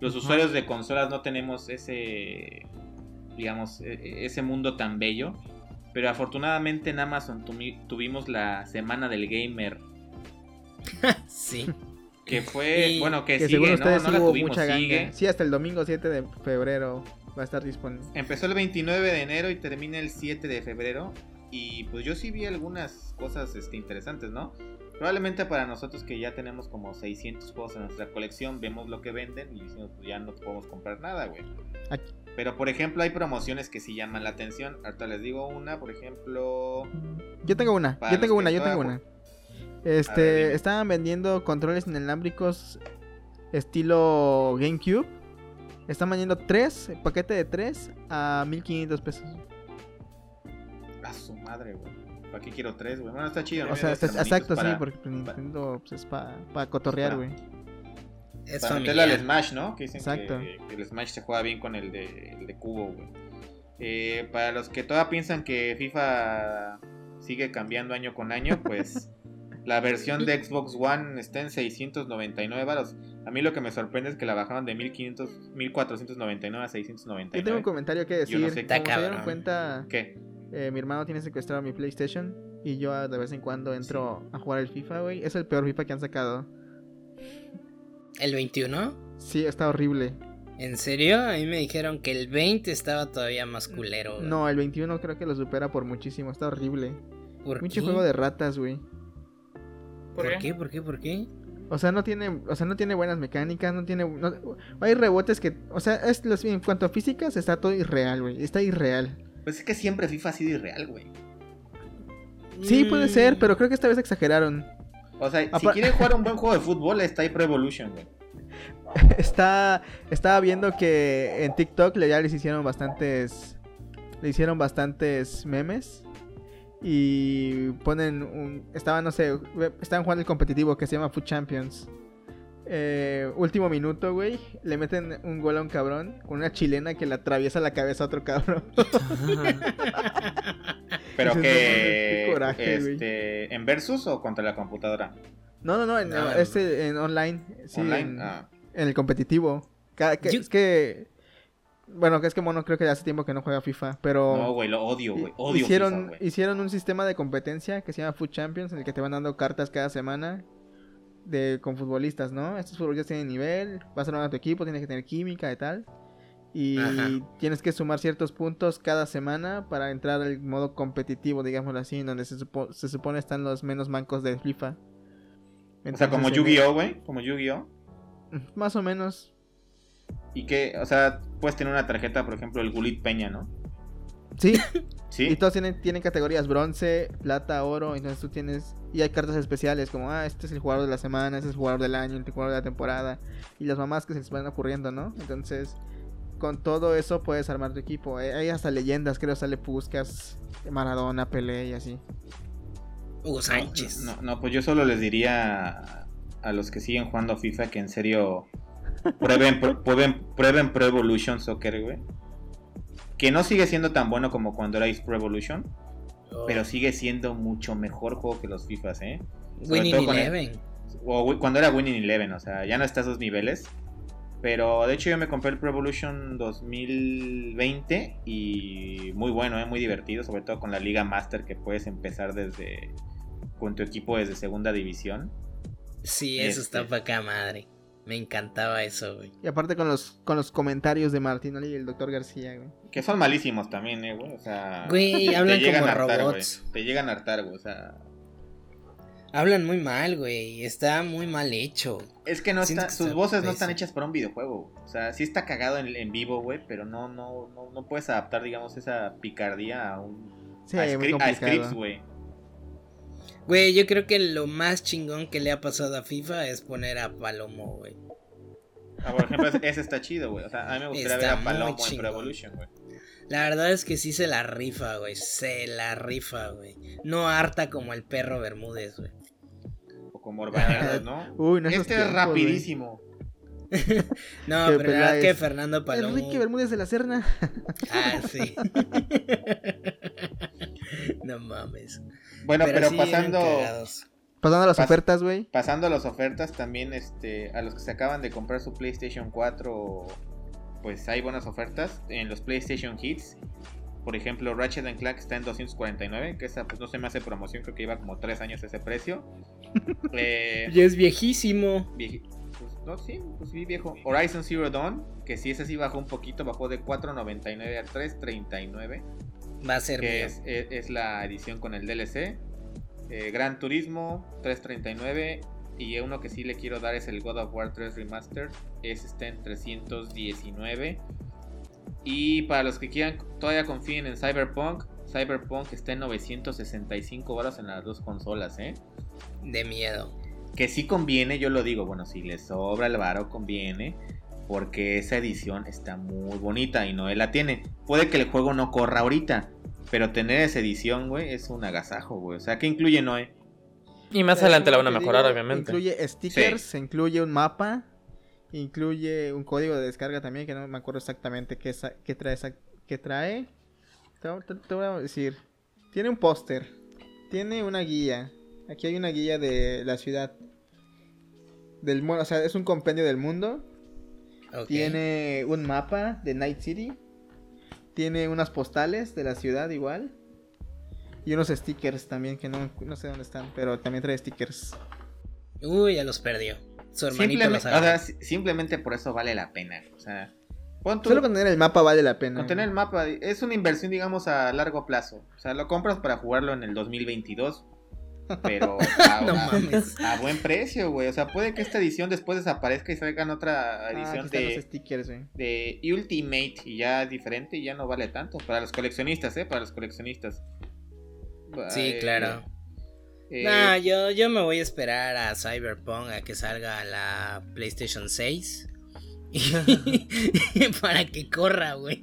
Los usuarios de consolas no tenemos ese, digamos, e- e- ese mundo tan bello. Pero afortunadamente en Amazon tuvimos la semana del gamer, sí. que fue, Y- bueno, que, Que sigue, según ¿no? ustedes No la hubo tuvimos, mucha ganga. Sí, hasta el domingo 7 de febrero va a estar disponible. Empezó el 29 de enero y termina el 7 de febrero. Y pues yo sí vi algunas cosas este, interesantes, ¿no? Probablemente para nosotros que ya tenemos como 600 juegos en nuestra colección, vemos lo que venden y decimos, pues ya no podemos comprar nada, güey. Aquí- Pero por ejemplo hay promociones que sí llaman la atención. Ahorita les digo una, por ejemplo... Yo tengo una, yo tengo una, yo tengo una. Ver, Este, estaban vendiendo controles inalámbricos estilo GameCube. Están vendiendo 3, paquete de 3 a 1500 pesos. A su madre, güey. ¿Para qué quiero tres, güey? Bueno, está chido. ¿no? O sea, está- hermanitos exacto, sí, porque pues, Nintendo pues, es para cotorrear, para- güey. Es Para meterle al. Smash, ¿no? Que dicen Exacto. que, que el Smash se juega bien con el de, el de cubo, güey. Eh, para los que todavía piensan que FIFA sigue cambiando año con año, pues la versión de Xbox One está en 699 baros. A mí lo que me sorprende es que la bajaron de 1500, 1499 a Yo tengo un 699. comentario que Yo decir. no sé Como Está se dieron cuenta, ¿Qué? eh, mi hermano tiene secuestrado mi PlayStation y yo de vez en cuando entro a jugar el FIFA, güey. Es el peor FIFA que han sacado. ¿El 21? Sí, está horrible. ¿En serio? A mí me dijeron que el 20 estaba todavía más culero. güey. No, el 21 creo que lo supera por muchísimo. Está horrible. ¿Por Mucho qué? juego de ratas, güey. ¿Por qué? ¿Por qué? ¿Por qué? O sea, no tiene, o sea, no tiene buenas mecánicas, no tiene, no- hay rebotes que, o sea, es los- en cuanto a físicas está todo irreal, güey, está irreal. Pues es que siempre FIFA ha sido irreal, güey. Sí, puede ser, Mm, pero creo que esta vez exageraron. O sea, si quieren jugar un buen juego de fútbol, está ahí Pro Evolution, güey. Está, estaba viendo que en TikTok le- ya les hicieron bastantes, le hicieron bastantes memes y ponen un, estaban, no sé, estaban jugando el competitivo que se llama Food Champions. Eh, último minuto, güey, le meten un gol a un cabrón con una chilena que le atraviesa la cabeza a otro cabrón. Pero que... qué coraje, güey. este, ¿En Versus o contra la computadora? No, no, no, en, No, este, en online, sí, ¿Online? en, Ah. en el competitivo. Ca- que- Yo- Es que, bueno, que es que Mono creo que hace tiempo que no juega FIFA, pero... No, güey, lo odio, güey. Odio hicieron, FIFA, güey. hicieron un sistema de competencia que se llama Food Champions, en el que te van dando cartas cada semana de, con futbolistas, ¿no? Estos futbolistas tienen nivel, vas a armar a tu equipo, tienes que tener química y tal. Y Ajá. tienes que sumar ciertos puntos cada semana para entrar al modo competitivo, digámoslo así, en donde se, supo- se supone están los menos mancos de FIFA. O sea, como Yu-Gi-Oh, güey. Como Yu-Gi-Oh. Más o menos. Y que, o sea, puedes tener una tarjeta, por ejemplo, el Gulit Peña, ¿no? Sí, Sí. Y todos tienen, tienen categorías bronce, plata, oro. Entonces tú tienes. Y hay cartas especiales como, ah, este es el jugador de la semana, este es el jugador del año, este jugador de la temporada. Y las mamás que se les van ocurriendo, ¿no? Entonces, con todo eso puedes armar tu equipo. Hay hasta leyendas, creo, sale Puskas, Maradona, Pelé y así. Hugo Sánchez. No, no, pues yo solo les diría a los que siguen jugando FIFA que en serio prueben, pr- prueben, prueben Pro Evolution Soccer, güey. Que no sigue siendo tan bueno como cuando era Pro Evolution, Oh, pero sigue siendo mucho mejor juego que los FIFAs, ¿eh? sobre Winning el- Eleven. O cuando era Winning Eleven, o sea, ya no está a esos niveles. Pero de hecho yo me compré el Pro Evolution 2020 y muy bueno, ¿eh? muy divertido, sobre todo con la Liga Master que puedes empezar desde con tu equipo desde segunda división. Sí, eso está Este. para acá, madre. Me encantaba eso, güey. Y aparte con los, con los comentarios de Martinoli y el doctor García, güey. Que son malísimos también, eh, güey. O sea, Güey, te hablan llegan como güey. robots. Te llegan a hartar, güey. O sea, Hablan muy mal, güey. Está muy mal hecho. es que no Siento está, que sus voces no están hechas para un videojuego. güey. O sea, sí está cagado en, en vivo, güey, pero no, no, no, no puedes adaptar, digamos, esa picardía a un Sí, a, muy script- a scripts, güey. Güey, yo creo que lo más chingón que le ha pasado a FIFA es poner a Palomo, güey. Ah, por ejemplo, ese- está chido, güey. O sea, a mí me gustaría Está ver a Palomo en. Pro Evolution, güey. La verdad es que sí se la rifa, güey. Se la rifa, güey. No harta como el perro Bermúdez, güey. O como Orbañanos, ¿no? Uy, no este es tiempos, güey. No, pero la verdad que Fernando Palomo. Enrique Bermúdez de la Serna. Ah, sí. no mames. Bueno, pero, sí pasando. Pasando a las Pas- ofertas, güey. pasando a las ofertas, también este a los que se acaban de comprar su PlayStation 4, pues hay buenas ofertas en los PlayStation Hits. Por ejemplo, Ratchet and Clank está en 249, que esa pues no se me hace promoción, creo que iba como 3 años ese precio. Eh, Ya es viejísimo. vieji- no, sí, pues sí, viejo. Horizon Zero Dawn, que sí, ese sí bajó un poquito, bajó de 4.99 a 3.39, Va a ser que mío. es, es- es la edición con el DLC. Eh, Gran Turismo, 3.39. Y uno que sí le quiero dar es el God of War 3 Remastered. Ese está en 319. Y para los que quieran, todavía confíen en Cyberpunk. Cyberpunk está en 965 horas en las dos consolas, ¿eh? De miedo. Que sí conviene, yo lo digo, bueno, si le sobra el varo conviene, porque esa edición está muy bonita y Noé la tiene. Puede que el juego no corra ahorita, pero tener esa edición, güey, es un agasajo, güey. O sea, ¿qué incluye Noé? Y más Eh, adelante la van a mejorar, digo, obviamente. Incluye stickers, incluye un mapa, incluye un código de descarga también, que no me acuerdo exactamente qué, trae. esa- qué trae. Te, te- te voy a decir. Tiene un póster, tiene una guía. Aquí hay una guía de la ciudad. Del mundo, o sea, es un compendio del mundo. Tiene un mapa de Night City. Tiene unas postales de la ciudad igual. Y unos stickers también que no, no sé dónde están, pero también trae stickers. Uy, ya los perdió. Su hermanito Simplemente, los o sea, simplemente por eso vale la pena. O sea, pon tu, Solo con tener el mapa vale la pena. con tener el mapa. Es una inversión, digamos, a largo plazo. O sea, lo compras para jugarlo en el 2022. Pero a, No a- mames. a buen precio, güey. O sea, puede que esta edición después desaparezca y salgan otra Ah, edición de, los stickers, güey. de Ultimate y ya es diferente y ya no vale tanto. Para los coleccionistas, ¿eh? Para los coleccionistas. Sí, claro. eh, Nah, yo, yo me voy a esperar a Cyberpunk a que salga la PlayStation 6. para que corra, güey.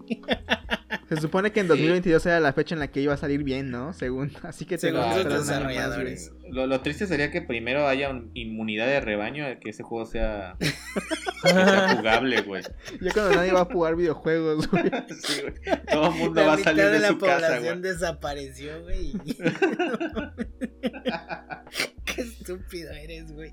Se supone que en 2022 era la fecha en la que iba a salir bien, ¿no? Según. Así que te Según lo los más, desarrolladores. Lo, lo triste sería que primero haya un- inmunidad de rebaño, de que ese juego sea, jugable, güey. Ya cuando nadie va a jugar videojuegos, güey. Sí, güey. Todo el mundo La va a salir de de, la su casa, población güey. desapareció, güey. Qué estúpido eres, güey.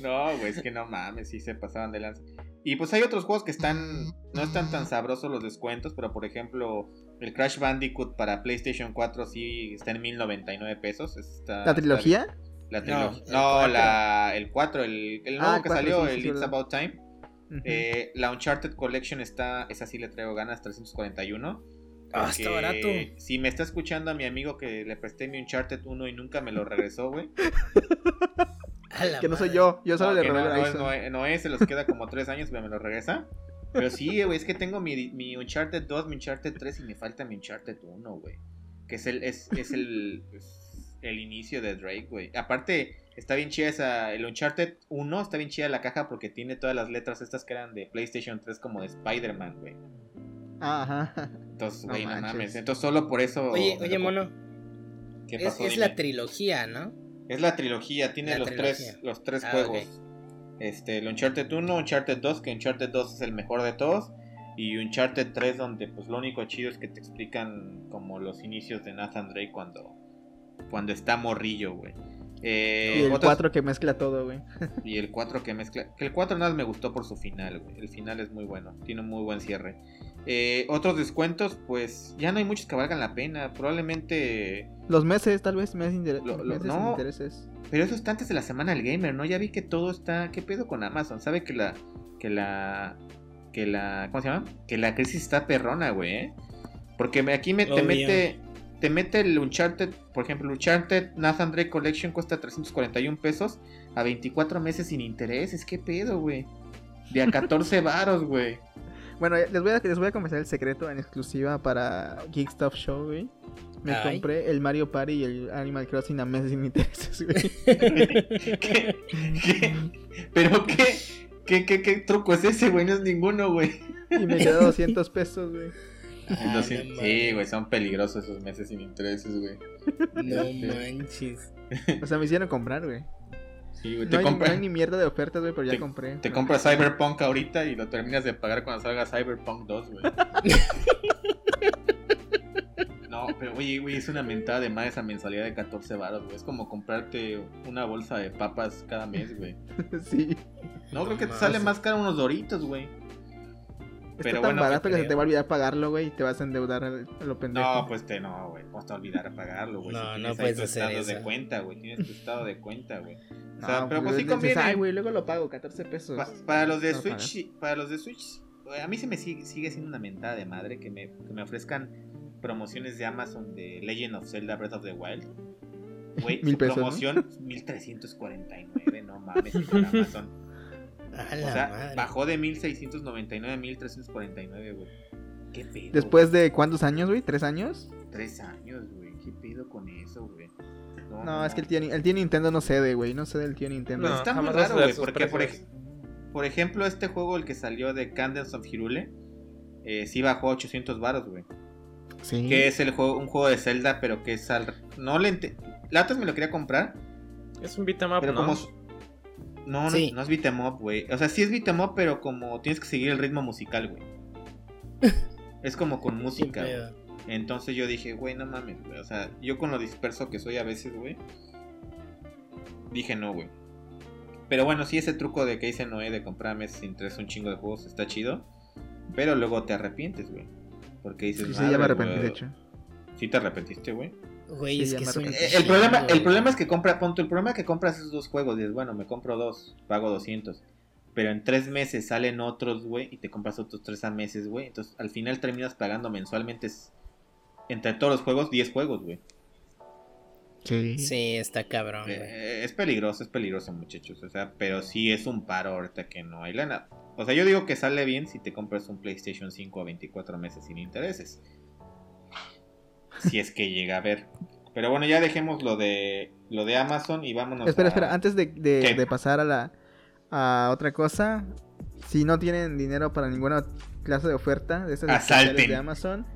No, güey, es que no mames, sí se pasaban de lanza. Y pues hay otros juegos que están, no están tan sabrosos los descuentos, pero por ejemplo, el Crash Bandicoot para PlayStation 4 sí está en 1099 pesos. Está- ¿La trilogía? está- la No, trilogía. el No, cuatro. la, el 4, el, el nuevo Ah, el que 4, salió, sí, sí, el sí, It's verdad. About Time. Eh, la Uncharted Collection está, esa sí le traigo ganas, 341. Ah, está barato. Si me está escuchando a mi amigo que le presté mi Uncharted 1 y nunca me lo regresó, güey. Que no soy yo, yo solo No, le robé no, a no, es- no es, se los queda como tres años, pero me lo regresa. Pero sí, güey, es que tengo mi, mi Uncharted 2, mi Uncharted 3 y me falta mi Uncharted 1, güey. Que es el, es, es el, el inicio de Drake, güey. Aparte, está bien chida esa, el Uncharted 1, está bien chida la caja porque tiene todas las letras estas que eran de PlayStation 3 como de Spider-Man, güey. Ah, Ajá. Entonces, güey, no, mames. Entonces solo por eso... Oye, oye, mono. ¿Qué? ¿Qué Es, la trilogía, ¿no? Es la trilogía, tiene La los trilogía. tres, los tres Ah, juegos. Este, el Uncharted 1, Uncharted 2, que Uncharted 2 es el mejor de todos. Y Uncharted 3, donde pues lo único chido es que te explican como los inicios de Nathan Drake cuando, cuando está morrillo, güey. Eh, Y el otros- 4 que mezcla todo, güey. y el 4 que mezcla. Que el 4 nada más me gustó por su final, güey. El final es muy bueno. Tiene un muy buen cierre. Eh, otros descuentos, pues ya no hay muchos que valgan la pena. Probablemente. Los meses, tal vez, meses, inter- Lo- lo- meses sin no. intereses. Pero eso está antes de la semana del gamer, ¿no? Ya vi que todo está. ¿Qué pedo con Amazon? ¿Sabe que la. que la. que la. ¿Cómo se llama? Que la crisis está perrona, güey, ¿eh? Porque aquí me, te mete. Te mete el Uncharted, por ejemplo, el Uncharted Nathan Drake Collection cuesta 341 pesos a 24 meses sin intereses. ¿Qué pedo, güey? De a 14 varos, güey. Bueno, les voy, a, les voy a confesar el secreto en exclusiva para Geek Stuff Show, güey. Me Ay. compré el Mario Party y el Animal Crossing a meses sin intereses, güey. ¿Qué? ¿Qué? ¿Pero qué? ¿Qué, qué, qué truco es ese, güey? No es ninguno, güey. Y me quedó 200 pesos, güey. Ah, No sí, güey, son peligrosos esos meses sin intereses, güey. No manches. O sea, me hicieron comprar, güey. Sí, güey, No, te, hay- compra- no hay ni mierda de ofertas, güey, pero ya te- compré. te compras Cyberpunk ahorita y lo terminas de pagar cuando salga Cyberpunk 2, güey. No, pero oye, güey, es una mentada de más esa mensualidad de 14 baros, güey. Es como comprarte una bolsa de papas cada mes, güey. sí. No, creo que te sale más caro unos doritos, güey. Está Pero tan bueno, barato que se te va a olvidar pagarlo, güey, y te vas a endeudar a lo pendejo. No, pues te no, güey. ¿Cómo te va a olvidar pagarlo, güey? No, Si no tienes ahí puedes tu hacer estado de eso. cuenta, güey. Tienes tu estado de cuenta, güey. O No, sea, pero pues sí dices, conviene. Ay, güey, luego lo pago, 14 pesos. Pa- para los de No, Switch, sí, para los de Switch, a mí se me sigue, sigue siendo una mentada de madre que me, que me ofrezcan promociones de Amazon de Legend of Zelda Breath of the Wild. Güey, Mil pesos, ¿no? promoción 1349, no mames, por Amazon. A O sea, madre. bajó de 1699 a 1349, güey. ¿Qué pedo? Después de cuántos años, güey? ¿Tres años? Tres años, güey. ¿Qué pedo con eso, güey? No, es que el tío, el tío Nintendo no cede, güey. No cede el tío Nintendo. No, está muy raro, güey, porque por, precios. ej- por ejemplo, este juego, el que salió de Candles of Hyrule, eh, sí bajó a 800 baros, güey. Sí. Que es el juego, un juego de Zelda, pero que es al... No le ente... La otra vez me lo quería comprar, Es un beat'em up, pero ¿no? como... No, no, Sí. no es beat'em up, güey. O sea, sí es beat'em up, pero como tienes que seguir el ritmo musical, güey. es como con música. Entonces yo dije, güey, no mames, güey. O sea, yo con lo disperso que soy a veces, güey. Dije no, güey. Pero bueno, sí, ese truco de que dice Noé de comprar meses sin tres un chingo de juegos está chido. Pero luego te arrepientes, güey. Porque dices, Sí, sí, ya me "Madre, arrepentí, güey". de hecho. Sí te arrepentiste, güey. Güey, es que. Eh, El problema, el problema es que compra, punto, el problema es que compras esos dos juegos, dices, bueno, me compro dos, pago 200. Pero en tres meses salen otros, güey, y te compras otros tres a meses, güey. Entonces al final terminas pagando mensualmente entre todos los juegos 10 juegos, güey. Sí. Sí, está cabrón, güey. Eh, es peligroso, es peligroso, muchachos. O sea, pero sí es un paro ahorita que no hay lana. O sea, yo digo que sale bien si te compras un PlayStation 5 a 24 meses sin intereses. Si es que llega a ver. Pero bueno, ya dejemos lo de lo de Amazon y vámonos Espera, a- espera, antes de, de- pasar a la a otra cosa, si no tienen dinero para ninguna clase de oferta de estas de Amazon,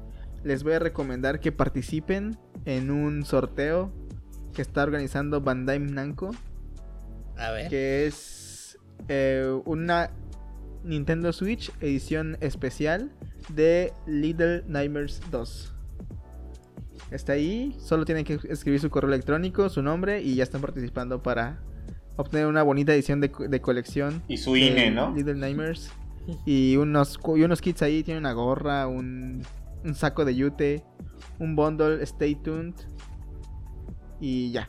les voy a recomendar que participen en un sorteo que está organizando Bandai Namco, A ver. que es eh, una Nintendo Switch edición especial de Little Nightmares 2. Está ahí, solo tienen que escribir su correo electrónico, su nombre y ya están participando para obtener una bonita edición de, de colección. Y su de INE, ¿no? Little Nightmares. Y unos, y unos kits ahí, tiene una gorra, un, un saco de yute, un bundle, stay tuned. Y ya.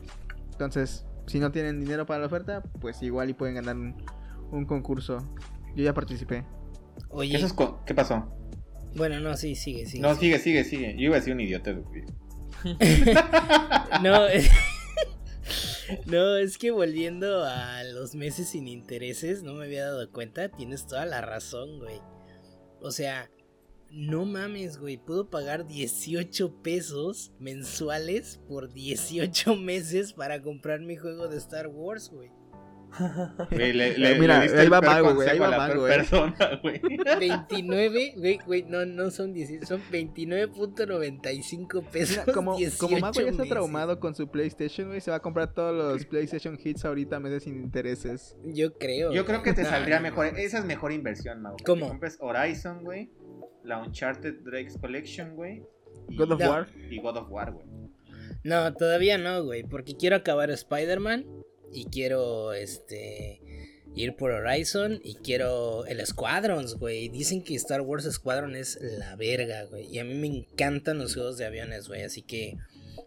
Entonces, si no tienen dinero para la oferta, pues igual y pueden ganar un, un concurso. Yo ya participé. Oye, Eso es co- ¿Qué pasó? bueno, no, sí, sigue, sigue. no, sigue. sigue, sigue, sigue. Yo iba a decir un idiota. No, es... no, es que volviendo a los meses sin intereses, no me había dado cuenta, tienes toda la razón, güey. O sea, no mames, güey, puedo pagar 18 pesos mensuales por 18 meses para comprar mi juego de Star Wars, güey. Güey, le- le- Mira, le diste ahí va Mago, güey, ahí va peor güey. persona, güey. 29, güey, güey, no, no son 16, son 29.95 pesos. Mira, como, como 18 Mago ya está meses. traumado con su PlayStation, güey, se va a comprar todos los PlayStation Hits ahorita a meses sin intereses. Yo creo. Yo creo que te saldría mejor. Esa es mejor inversión, Mago. ¿Cómo? te compres Horizon, güey. La Uncharted Drake's Collection, güey. God of No. War. Y God of War, güey. No, todavía no, güey, porque quiero acabar Spider-Man y quiero, este, ir por Horizon y quiero el Squadrons, güey. Dicen que Star Wars Squadron es la verga, güey. Y a mí me encantan los juegos de aviones, güey. Así que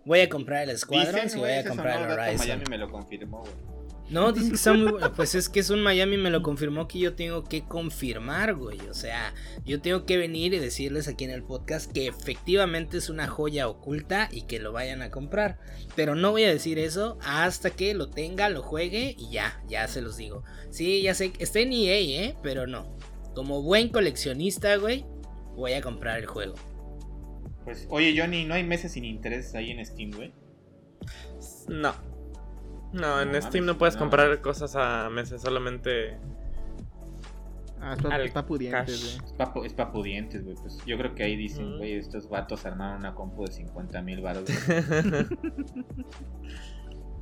voy a comprar el Squadrons Dicen, y voy a comprar el Horizon. Miami me lo confirmó, güey. No, dicen que está muy bueno. Pues es que es un Miami, me lo confirmó que yo tengo que confirmar, güey. O sea, yo tengo que venir y decirles aquí en el podcast que efectivamente es una joya oculta y que lo vayan a comprar. Pero no voy a decir eso hasta que lo tenga, lo juegue y ya, ya se los digo. Sí, ya sé, está en EA, ¿eh? Pero no. Como buen coleccionista, güey, voy a comprar el juego. Pues, oye, Johnny, ¿no hay meses sin interés ahí en Steam, güey? No. No, en No Steam no puedes no. comprar cosas a meses, solamente. Ah, es pa- Al es pa' pudientes, güey. Es pa, es pa' pudientes, güey. Pues yo creo que ahí dicen, Mm. güey, estos vatos armaron una compu de 50 mil baros.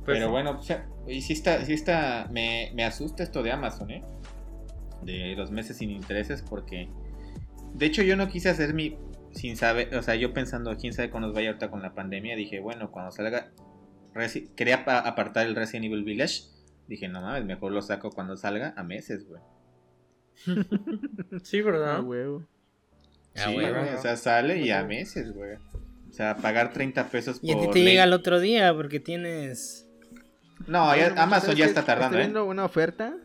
Pues Pero sí. bueno, o sea, y sí está, sí está, me, me asusta esto de Amazon, ¿eh? De los meses sin intereses, porque de hecho yo no quise hacer mi, sin saber, o sea, yo pensando, quién sabe cómo nos vaya ahorita con la pandemia, dije, bueno, cuando salga, Resi- quería pa- apartar el Resident Evil Village, dije, no mames, mejor lo saco cuando salga a meses, güey. Sí, ¿verdad? Ah, huevo. Sí, güey. güey, o sea, sale y a meses, güey. O sea, pagar 30 pesos por... Y a ti te ley- llega el otro día porque tienes... No, ya- Amazon ¿sabes ya está tardando, Estoy ¿eh? viendo una oferta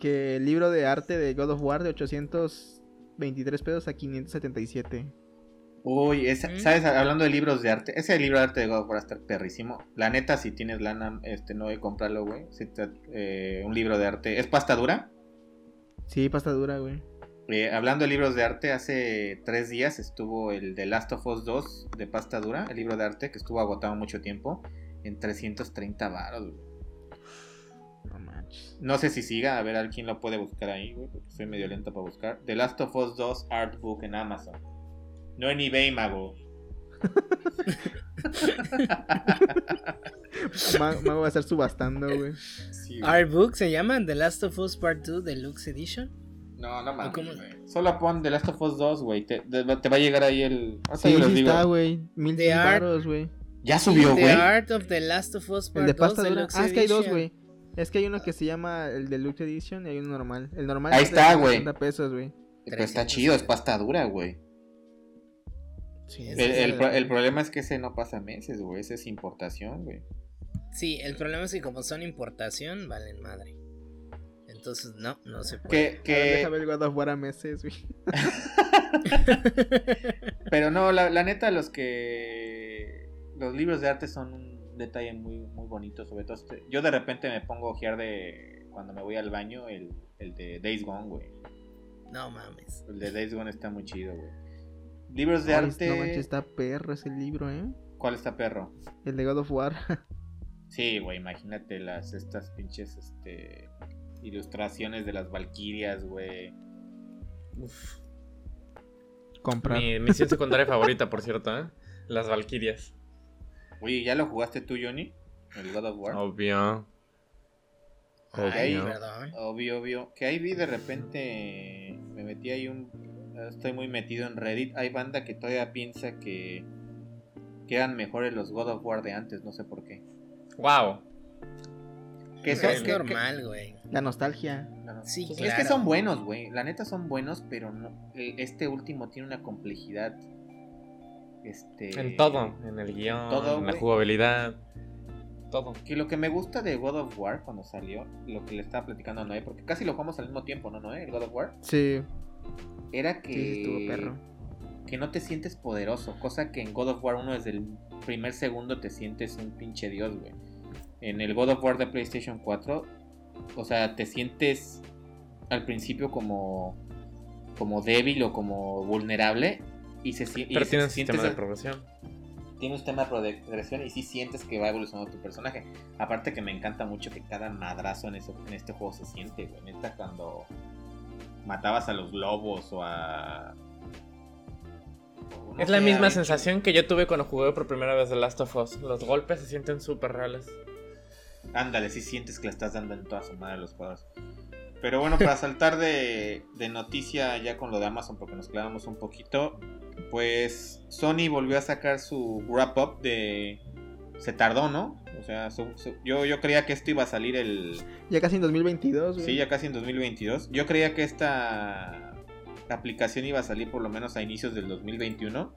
que el libro de arte de God of War de 823 pesos a 577. Uy, esa- ¿Mm? ¿sabes? Hablando de libros de arte, ese libro de arte de God of War está perrísimo. La neta, si tienes lana, este, no de comprarlo, güey. Si te- eh, un libro de arte. ¿Es pasta dura? Sí, pasta dura, güey. Eh, hablando de libros de arte, hace tres días estuvo el de Last of Us 2 de pasta dura, el libro de arte que estuvo agotado mucho tiempo, en 330 baros, güey. No manches. No sé si siga, a ver a quién lo puede buscar ahí, güey, porque soy medio lento para buscar. The Last of Us 2 Artbook en Amazon. No en eBay, mago. Ma- Mago va a estar subastando, güey. Sí. Artbook se llama The Last of Us Part 2 Deluxe Edition. No, no mames. Solo pon The Last of Us 2, güey. Te, te- te va a llegar ahí el. Sí, digo. está, güey. Mil The Art- baros, güey. Ya subió, The güey. Art of the Last of Us El Part de 2 pasta dura. Deluxe Ah, es que hay dos, güey. Es que hay uno que se llama el Deluxe Edition y hay uno normal. El normal Ahí es de está, güey. 60 pesos, güey. Pero está chido, es pasta dura, güey. Sí, El, el el- pro- el problema es que ese no pasa meses, güey. Ese es importación, güey. Sí, el problema es que como son importación, valen madre. Entonces, no, no se puede. Que, A ver, que... déjame el God of War a meses, güey. Pero no, la, la neta, los que. Los libros de arte son un detalle muy, muy bonito. Sobre todo, este- yo de repente me pongo a ojear de. Cuando me voy al baño, el, el de Days Gone, güey. No mames. El de Days Gone está muy chido, güey. Libros de Ay, arte. No manches, está perro ese libro, ¿eh? ¿Cuál está perro? El de God of War. Sí, güey, imagínate las estas pinches este ilustraciones de las valquirias, güey. Uf. Comprar. Mi misión secundaria favorita, por cierto, ¿eh? Las Valquirias. Oye, ¿ya lo jugaste tú, Johnny? El God of War. Obvio. Ay, Ok. perdón. Obvio, obvio. Que ahí vi de repente. Me metí ahí un. Estoy muy metido en Reddit. Hay banda que todavía piensa que. Que eran mejores los God of War de antes, no sé por qué. Wow. Que son- es que- normal, güey. La nostalgia. no, Sí, Es que son buenos, güey. La neta son buenos, pero no. Este último tiene una complejidad. Este. En todo. En el guion, todo, en la jugabilidad. Todo. Que lo que me gusta de God of War cuando salió, lo que le estaba platicando a Noé, porque casi lo jugamos al mismo tiempo, ¿no, Noé? El God of War, Sí, era que, sí, sí estuvo perro. que no te sientes poderoso, cosa que en God of War 1 desde el primer segundo te sientes un pinche dios, güey. En el God of War de PlayStation 4, o sea, te sientes al principio como como débil o como vulnerable y se, y Pero tiene un sistema de progresión. tiene un tema de progresión y sí sientes que va evolucionando tu personaje. Aparte que me encanta mucho que cada madrazo en, eso, en este juego se siente, güey. Neta, cuando matabas a los lobos o a... o no es la misma sensación que yo tuve cuando jugué por primera vez The Last of Us. Los golpes se sienten súper reales. Ándale, sí sientes que le estás dando en toda su madre a los jugadores. Pero bueno, para saltar de, de noticia ya con lo de Amazon, porque nos clavamos un poquito, pues Sony volvió a sacar su wrap up de... Se tardó, ¿no? O sea, su- su- yo, yo creía que esto iba a salir el... Ya casi en 2022, güey. Sí, ya casi en 2022. Yo creía que esta aplicación iba a salir por lo menos a inicios del 2021.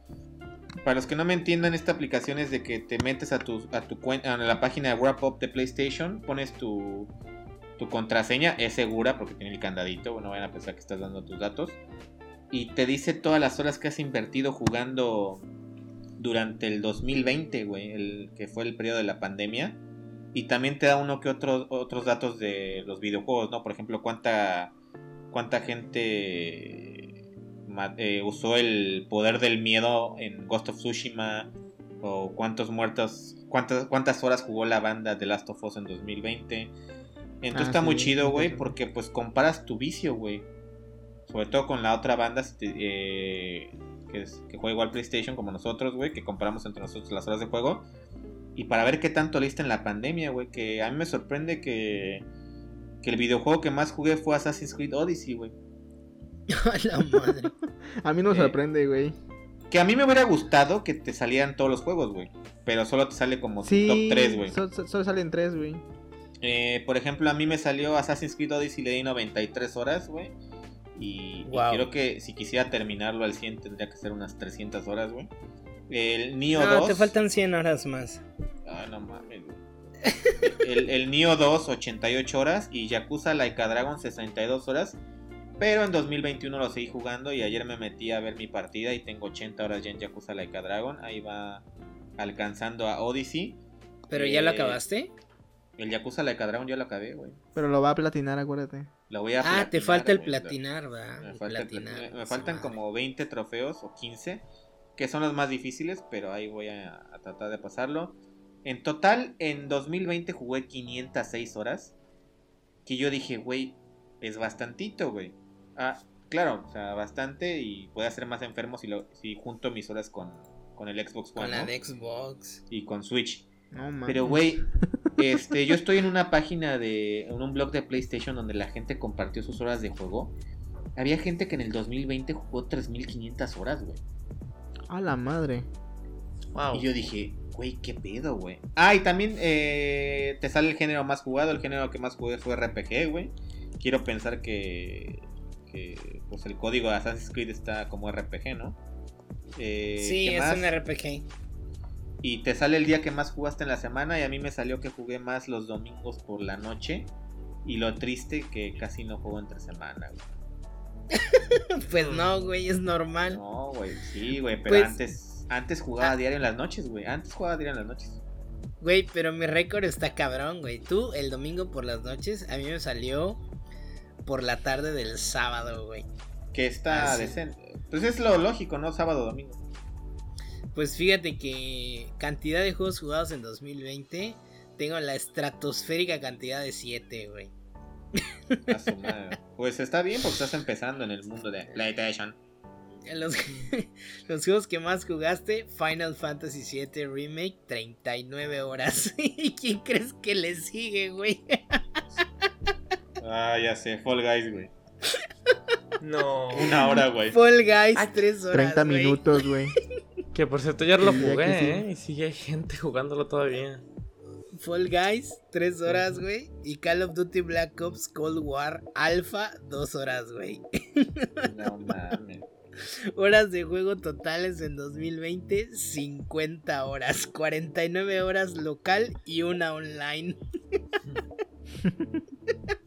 Para los que no me entiendan, esta aplicación es de que te metes a tu, a tu cuenta, a la página de Wrap Up de PlayStation, pones tu, tu contraseña, es segura porque tiene el candadito, no vayan a pensar que estás dando tus datos. Y te dice todas las horas que has invertido jugando durante el 2020, güey, el, que fue el periodo de la pandemia. Y también te da uno que otro, otros datos de los videojuegos, ¿no? Por ejemplo, cuánta, cuánta gente eh, usó el poder del miedo en Ghost of Tsushima. O cuántos muertos, cuántas, cuántas horas jugó la banda de Last of Us en 2020. Entonces Ah, está muy chido, güey, porque pues comparas tu vicio, güey. Sobre todo con la otra banda eh, que, es- que juega igual PlayStation como nosotros, güey, que comparamos entre nosotros las horas de juego. Y para ver qué tanto leíste en la pandemia, güey, que a mí me sorprende que, que el videojuego que más jugué fue Assassin's Creed Odyssey, güey. A la madre. A mí no me Eh, sorprende, güey. Que a mí me hubiera gustado que te salieran todos los juegos, güey. Pero solo te sale como Sí, top 3, güey. so- so- solo salen tres, güey. Eh, por ejemplo, a mí me salió Assassin's Creed Odyssey, le di 93 horas, güey. Y, y Wow. creo que si quisiera terminarlo al 100 tendría que ser unas 300 horas, güey. El Neo No, 2. te faltan 100 horas más. Ah, no mames, güey. El, el Neo 2, 88 horas. Y Yakuza Laika Dragon, 62 horas. Pero en 2021 lo seguí jugando. Y ayer me metí a ver mi partida. Y tengo 80 horas ya en Yakuza Laika Dragon. Ahí va alcanzando a Odyssey. ¿Pero ya lo Eh, acabaste? El Yakuza Laika Dragon ya lo acabé, güey. Pero lo va a platinar, acuérdate. Lo voy a Ah, te falta el lo- platinar, ¿verdad? Me, El falta el platinar, platinar. Me faltan madre. como 20 trofeos o 15, que son los más difíciles, pero ahí voy a, a tratar de pasarlo. En total, en 2020 jugué 506 horas, que yo dije, güey, es bastantito, güey. Ah, claro, o sea, bastante y voy a ser más enfermo si, lo, si junto mis horas con, con el Xbox One Con la ¿no? de Xbox. y con Switch. No, mames. Pero, güey, este, yo estoy en una página de. en un blog de PlayStation donde la gente compartió sus horas de juego. Había gente que en el 2020 jugó 3500 horas, güey. A la madre. Wow. Y yo dije, güey, qué pedo, güey. Ah, y también eh, te sale el género más jugado. El género que más jugué fue RPG, güey. Quiero pensar que. que pues el código de Assassin's Creed está como RPG, ¿no? Eh, sí, ¿qué es más? un RPG. Y te sale el día que más jugaste en la semana y a mí me salió que jugué más los domingos por la noche. Y lo triste que casi no juego entre semana, güey. Pues no, güey, es normal. No, güey, sí, güey, pero Pues- antes antes jugaba Ah. diario en las noches, güey. Antes jugaba diario en las noches. Güey, pero mi récord está cabrón, güey. Tú, el domingo por las noches, a mí me salió por la tarde del sábado, güey. Que está Ah, sí. decente. Pues es lo lógico, ¿no? Sábado, domingo. Pues fíjate que cantidad de juegos jugados en 2020, tengo la estratosférica cantidad de 7, güey. Pues está bien porque estás empezando en el mundo de PlayStation. Los, los juegos que más jugaste, Final Fantasy VII Remake, 39 horas. ¿Y quién crees que le sigue, güey? Ah, ya sé, Fall Guys, güey. No. Una hora, güey. Fall Guys, Ay, 3 horas. 30 güey. minutos, güey. Que por cierto ya lo jugué, sí. ¿eh? Y sigue hay gente jugándolo todavía. Fall Guys, 3 horas, güey. Y Call of Duty Black Ops Cold War Alpha, 2 horas, güey. No mames. Horas de juego totales en 2020, 50 horas. 49 horas local y una online.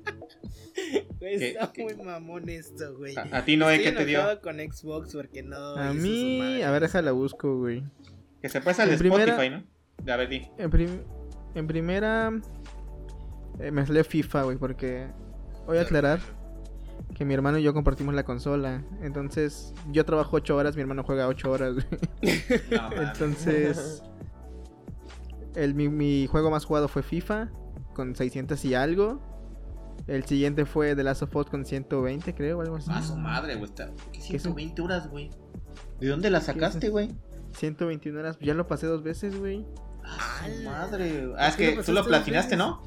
Güey, ¿Qué- está qué? muy mamón esto, güey. A, a ti, Noé, Estoy ¿qué te dio? enojado con Xbox porque no. A mí, a ver, déjala busco, güey. Que se pasa al primera- Spotify, ¿no? A ver, di. En, prim- en primera, eh, me salió FIFA, güey, porque voy a aclarar que mi hermano y yo compartimos la consola. Entonces, yo trabajo 8 horas, mi hermano juega 8 horas. güey. No. Entonces, el, mi, mi juego más jugado fue FIFA, con 600 y algo. El siguiente fue The Last of Us con 120, creo, o algo así. A su madre, güey. Está... ¿Qué ¿Qué es 120 horas, güey? ¿De dónde la sacaste, güey? 121 horas, ya lo pasé dos veces, güey. A su ¡Hala! madre, güey. Ah, es ¿Por qué que lo tú lo platinaste? ¿no?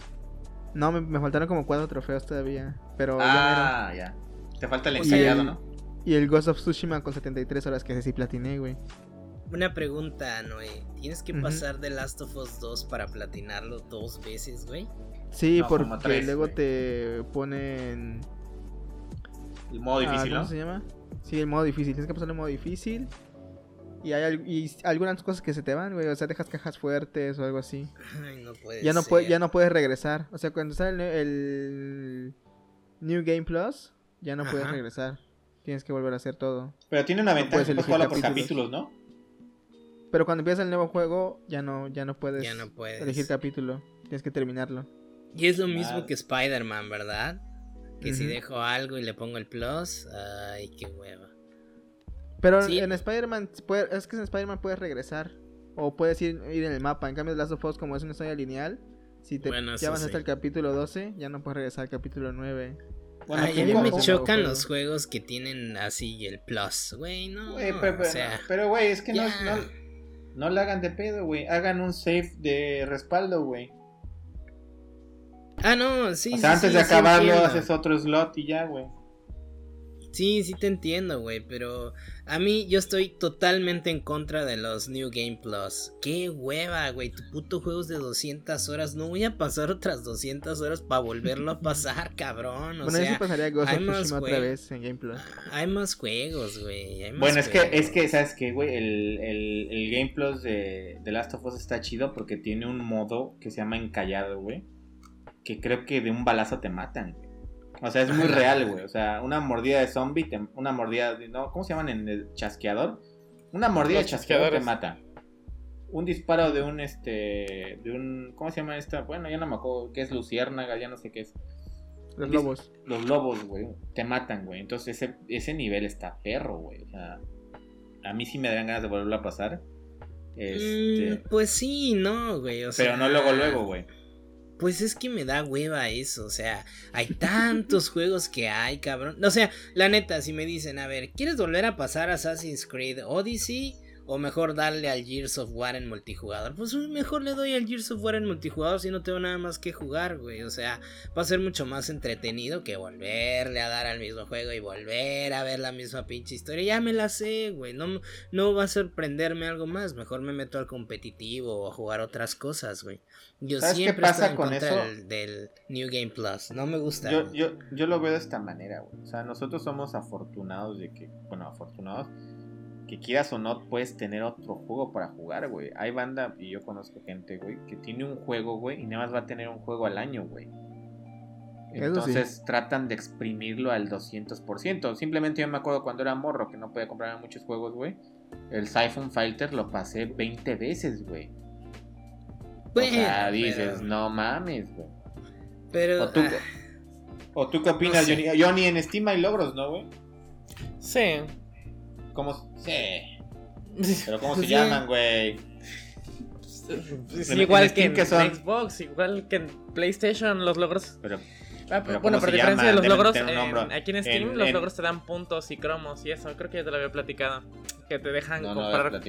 No, me, me faltaron como cuatro trofeos todavía. Pero ya Ah, ya. Te falta el ensayado, el- ¿no? Y el Ghost of Tsushima con 73 horas, que ese sí platiné, güey. Una pregunta, Noé. ¿Tienes que pasar The Last of Us 2 para platinarlo dos veces, güey? Sí, No, porque tres, luego güey. te ponen. El modo ah, difícil, ¿Cómo ¿no? se llama? Sí, el modo difícil. Tienes que pasar el modo difícil. Y hay al- y algunas cosas que se te van, güey. O sea, dejas cajas fuertes o algo así. Ay, no puede Ya no, ser. puede, ya no puedes regresar. O sea, cuando sale el, el New Game Plus, ya no puedes regresar. Tienes que volver a hacer todo. Pero tiene una No ventaja que puedes por capítulos. capítulos, ¿no? Pero cuando empiezas el nuevo juego, ya no, ya no puedes Ya no puedes. elegir capítulo. Tienes que terminarlo. Y es lo mismo que Spider-Man, ¿verdad? Que si dejo algo y le pongo el plus, ay, qué hueva. Pero Sí. en Spider-Man, es que en Spider-Man puedes regresar. O puedes ir, ir en el mapa. En cambio, The Last of Us, como es una historia lineal, si te Bueno, eso ya vas hasta el capítulo 12, ya no puedes regresar al capítulo 9. Bueno, ay, a mí me chocan juego. los juegos que tienen así el plus, güey, no. Güey, pero, o pero, sea, pero, güey, es que no, no le hagan de pedo, güey. Hagan un save de respaldo, güey. Ah, no, sí. o sea, sí, antes sí, de acabarlo, haces otro slot y ya, güey. Sí, sí te entiendo, güey, pero a mí yo estoy totalmente en contra de los New Game Plus. Qué hueva, güey, tu puto juego es de 200 horas, no voy a pasar otras 200 horas para volverlo a pasar, cabrón, o bueno, sea, pasaría Ghost hay más otra vez en Game Plus. hay más juegos, güey. Bueno, es que, es que, ¿sabes qué, güey? El, el, el Game Plus de, de Last of Us está chido porque tiene un modo que se llama encallado, güey. Que creo que de un balazo te matan, güey. O sea, es muy real, güey. O sea, una mordida de zombie, te- una mordida de. No, ¿Cómo se llaman en el chasqueador? Una mordida Los de chasqueador te mata. Un disparo de un, este. De un. ¿Cómo se llama esta? Bueno, ya no me acuerdo. ¿Qué es luciérnaga? Ya no sé qué es. Los Dis- lobos. Los lobos, güey, te matan, güey. Entonces ese, ese nivel está perro, güey. O sea, a mí sí me dan ganas de volverlo a pasar. Este, Mm, pues sí, no, güey, o sea... pero no luego, luego, güey. Pues es que me da hueva eso, o sea, hay tantos juegos que hay, cabrón. O sea, la neta, si me dicen, a ver, ¿quieres volver a pasar Assassin's Creed Odyssey? O mejor darle al Gears of War en multijugador. Pues mejor le doy al Gears of War en multijugador si no tengo nada más que jugar, güey. O sea, va a ser mucho más entretenido que volverle a dar al mismo juego y volver a ver la misma pinche historia. Ya me la sé, güey. No, no va a sorprenderme algo más. Mejor me meto al competitivo o a jugar otras cosas, güey. Yo ¿Sabes qué siempre pasa estoy en con contra eso? Del, del New Game Plus. No me gusta. Yo, yo, yo lo veo de esta manera, güey. O sea, nosotros somos afortunados de que, bueno, afortunados, que quieras o no, puedes tener otro juego para jugar, güey. Hay banda, y yo conozco gente, güey, que tiene un juego, güey, y nada más va a tener un juego al año, güey. Entonces tratan de exprimirlo al 200%. Simplemente yo me acuerdo cuando era morro que no podía comprar muchos juegos, güey. El Siphon Fighter lo pasé 20 veces, güey. O sea, dices, pero- no mames, güey. Pero. o tú- ah, ¿O tú qué opinas, No sé. Johnny? Johnny, en Steam hay logros, ¿no, güey? Sí. ¿Cómo? Sí. Pero ¿cómo se Sí. llaman, güey? Igual que en. Xbox, igual que en PlayStation, los logros. Pero, Ah, Pero bueno, ¿cómo por diferencia de los Deben logros, en- aquí en Steam En- los en- logros te dan puntos y cromos y eso. Creo que ya te lo había platicado. Que te dejan no, comprar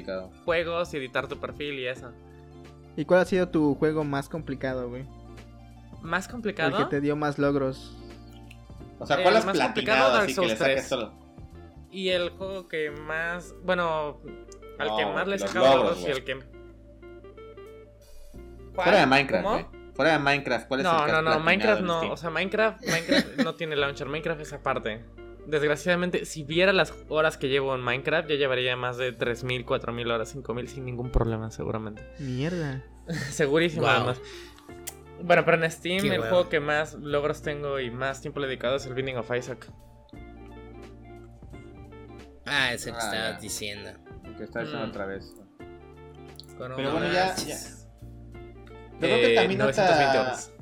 juegos y editar tu perfil y eso. ¿Y cuál ha sido tu juego más complicado, güey? Más El complicado. que te dio más logros. O sea, Eh, ¿cuál has más complicado, platicado Dark así que le saques 3. solo? Y el juego que más. Bueno, al que más le sacado logros, y el que. Fuera de Minecraft, ¿Cómo? Fuera de Minecraft, ¿cuál es el No, no, no, Minecraft no. Steam? O sea, Minecraft, Minecraft no tiene launcher. Minecraft es aparte. Desgraciadamente, si viera las horas que llevo en Minecraft, ya llevaría más de 3.000, 4.000 horas, 5.000 sin ningún problema, seguramente. Mierda. Segurísimo, Wow. además. Bueno, pero en Steam, Qué el juego que más logros tengo y más tiempo dedicado es el Binding of Isaac. Ah, ese que Ah, estabas ya. diciendo. El que está diciendo Mm. otra vez. Pero bueno, ya- manches. Yo creo que Eh, también 920 otra... horas.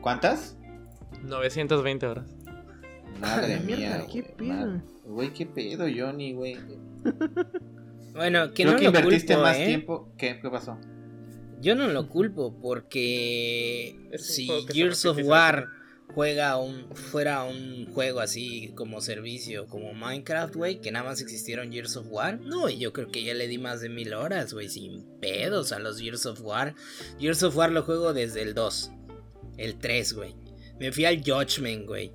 ¿Cuántas? 920 horas. Madre mía. ¿qué pedo? Güey, qué pedo, Johnny, güey. Bueno, que Creo no que lo invertiste culpo, más ¿eh? tiempo. ¿Qué? ¿Qué pasó? Yo no lo culpo porque Es si Gears of War. Juega un fuera un juego así como servicio como Minecraft, güey, que nada más existieron Gears of War, no, yo creo que ya le di más de mil horas, güey, sin pedos a los Gears of War. Gears of War lo juego desde el 2, el 3, güey. Me fui al Judgment, güey.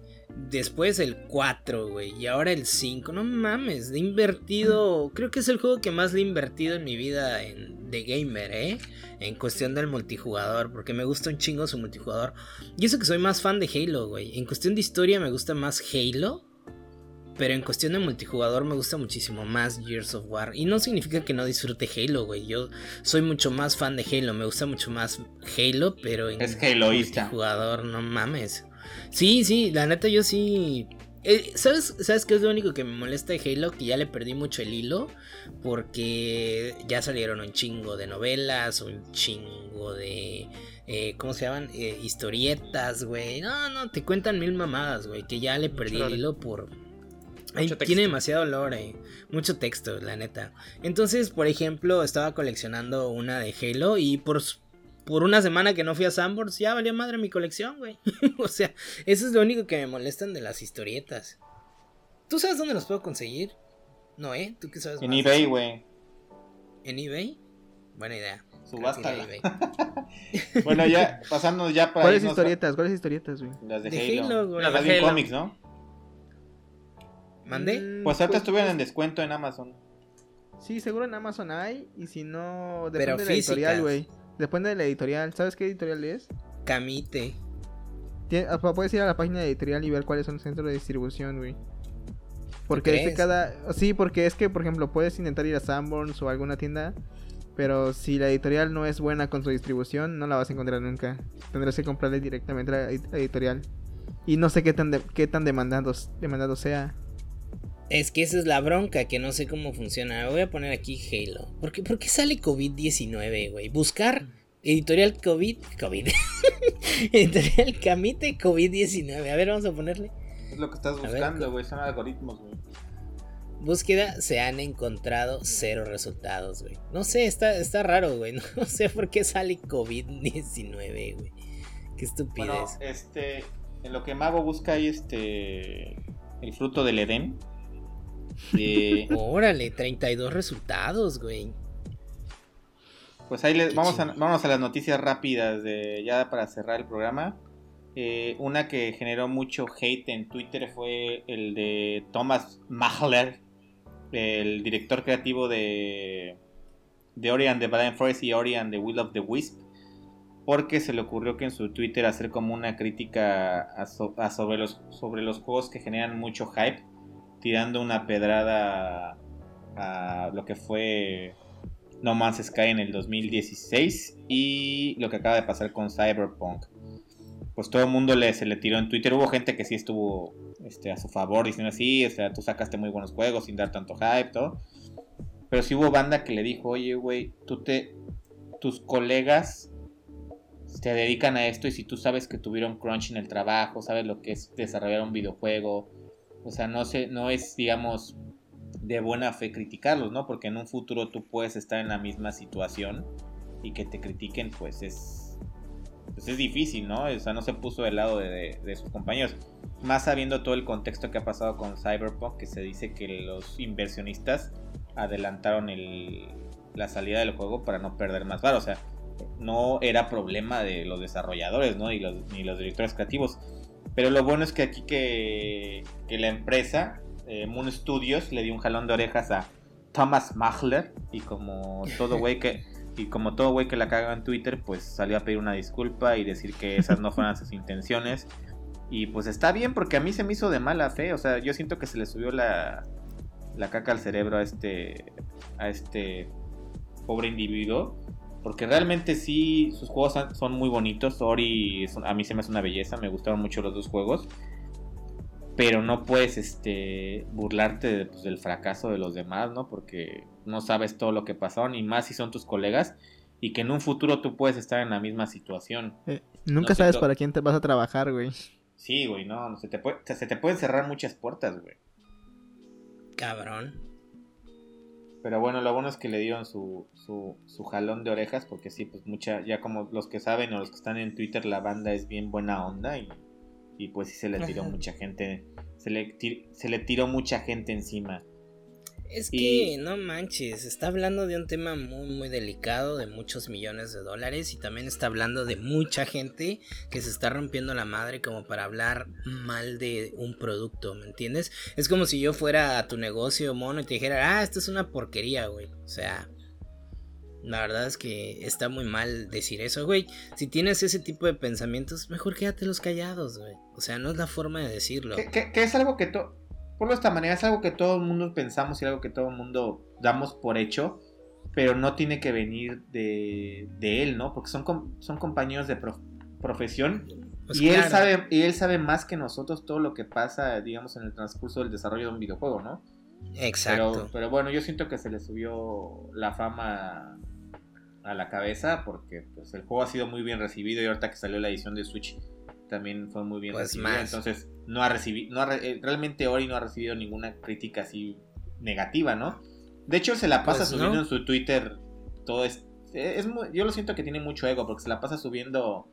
Después el 4, güey. Y ahora el 5. No mames. He invertido. Creo que es el juego que más le he invertido en mi vida en, de gamer, ¿eh? En cuestión del multijugador. Porque me gusta un chingo su multijugador. Y eso que soy más fan de Halo, güey. En cuestión de historia me gusta más Halo. Pero en cuestión de multijugador me gusta muchísimo más Gears of War. Y no significa que no disfrute Halo, güey. Yo soy mucho más fan de Halo. Me gusta mucho más Halo, pero en Es Haloísta. multijugador, no mames. Sí, sí, la neta yo sí. Eh, ¿sabes, ¿Sabes qué es lo único que me molesta de Halo? Que ya le perdí mucho el hilo. Porque ya salieron un chingo de novelas, un chingo de. eh, ¿Cómo se llaman? Eh, historietas, güey. No, no, te cuentan mil mamadas, güey. Que ya le perdí el hilo por. Ay, tiene demasiado lore, mucho texto, la neta. Entonces, por ejemplo, estaba coleccionando una de Halo y por, por una semana que no fui a Sanborns ya valió madre mi colección, güey. o sea, eso es lo único que me molestan de las historietas. ¿Tú sabes dónde los puedo conseguir? No, ¿eh? ¿Tú qué sabes? En más eBay, güey. ¿En eBay? Buena idea. Subasta. Bueno, ya, pasando ya para. ¿Cuáles historietas? ¿Cuáles historietas, güey? Las de, De Halo. Halo, güey. Las de Halo. cómics, ¿no? ¿Mandé? Mm, Pues ahorita pues, estuvieron en descuento en Amazon. Sí, seguro en Amazon hay. Y si no, depende Pero de la editorial, güey. Depende de la editorial. ¿Sabes qué editorial es? Camite. Puedes ir a la página de editorial y ver cuáles son los centros de distribución, güey. Porque es de cada. Sí, porque es que, por ejemplo, puedes intentar ir a Sanborns o a alguna tienda. Pero si la editorial no es buena con su distribución, no la vas a encontrar nunca. Tendrás que comprarle directamente a la ed- editorial. Y no sé qué tan, de- qué tan demandado, demandado sea. Es que esa es la bronca, que no sé cómo funciona. Voy a poner aquí Halo. ¿Por qué, por qué sale COVID-19, güey? Buscar editorial COVID. COVID. editorial Camite COVID-19. A ver, vamos a ponerle. Es lo que estás buscando, güey. Son algoritmos, güey. Búsqueda, se han encontrado cero resultados, güey. No sé, está, está raro, güey. No sé por qué sale COVID-19, güey. Qué estupidez. Bueno, este. En lo que Mago busca ahí, este. El fruto del Edén. Órale, 32 resultados, güey. Pues ahí les, vamos, a, chingón. vamos a las noticias rápidas de ya para cerrar el programa. Eh, una que generó mucho hate en Twitter fue el de Thomas Mahler, el director creativo de, de Ori and the Blind Forest y Ori and the Will of the Wisp, porque se le ocurrió que en su Twitter hacer como una crítica a so- a sobre, los, sobre los juegos que generan mucho hype, tirando una pedrada a lo que fue no Man's Sky en el 2016 y lo que acaba de pasar con Cyberpunk. Pues todo el mundo se le tiró en Twitter. Hubo gente que sí estuvo este, a su favor diciendo así, o sea, tú sacaste muy buenos juegos sin dar tanto hype, todo. Pero sí hubo banda que le dijo, oye, güey, tú te, tus colegas te dedican a esto y si tú sabes que tuvieron crunch en el trabajo, sabes lo que es desarrollar un videojuego, o sea, no sé, no es, digamos, de buena fe criticarlos, ¿no? Porque en un futuro tú puedes estar en la misma situación y que te critiquen, pues es, pues es difícil, ¿no? O sea, no se puso del lado de, de- sus compañeros. Más sabiendo todo el contexto que ha pasado con Cyberpunk, que se dice que los inversionistas adelantaron el, la salida del juego para no perder más varo. O sea, no era problema de los desarrolladores, ¿no? Y los, ni los directores creativos. Pero lo bueno es que aquí que, que la empresa, eh, Moon Studios, le dio un jalón de orejas a Thomas Mahler. Y como todo güey que. Y como todo güey que la caga en Twitter, pues salió a pedir una disculpa y decir que esas no fueran sus intenciones. Y pues está bien, porque a mí se me hizo de mala fe. O sea, yo siento que se le subió la, la caca al cerebro a este. a este pobre individuo. Porque realmente sí, sus juegos son- muy bonitos. Ori a mí se me hace una belleza, me gustaron mucho los dos juegos. Pero no puedes este, burlarte de, pues, del fracaso de los demás, ¿no? Porque no sabes todo lo que pasaron, y más si son tus colegas, y que en un futuro tú puedes estar en la misma situación. Eh, nunca No sabes para quién te vas a trabajar, güey. Sí, güey, no, se te, puede, se te pueden cerrar muchas puertas, güey. Cabrón. Pero bueno, lo bueno es que le dieron su, su, su, jalón de orejas, porque sí, pues mucha, ya como los que saben o los que están en Twitter, la banda es bien buena onda y, y pues sí se le tiró mucha gente, se le, se le tiró mucha gente encima. Es que no manches, está hablando de un tema muy muy delicado de muchos millones de dólares y también está hablando de mucha gente que se está rompiendo la madre como para hablar mal de un producto, ¿me entiendes? Es como si yo fuera a tu negocio mono y te dijera, ah, esto es una porquería, güey. O sea, la verdad es que está muy mal decir eso, güey. Si tienes ese tipo de pensamientos, mejor quédate los callados, güey. O sea, no es la forma de decirlo. Que, es algo que, to por de esta manera, es algo que todo el mundo pensamos y algo que todo el mundo damos por hecho, pero no tiene que venir de, él, ¿no? Porque son, son compañeros de profesión pues y, él sabe, y él sabe más que nosotros todo lo que pasa, digamos, en el transcurso del desarrollo de un videojuego, ¿no? Exacto. Pero, bueno, yo siento que se le subió la fama a la cabeza porque pues, el juego ha sido muy bien recibido y ahorita que salió la edición de Switch también fue muy bien pues recibida. Entonces, no ha recibido, no eh, realmente Ori no ha recibido ninguna crítica así negativa, ¿no? De hecho, se la pasa pues subiendo en su Twitter todo es, es yo lo siento que tiene mucho ego porque se la pasa subiendo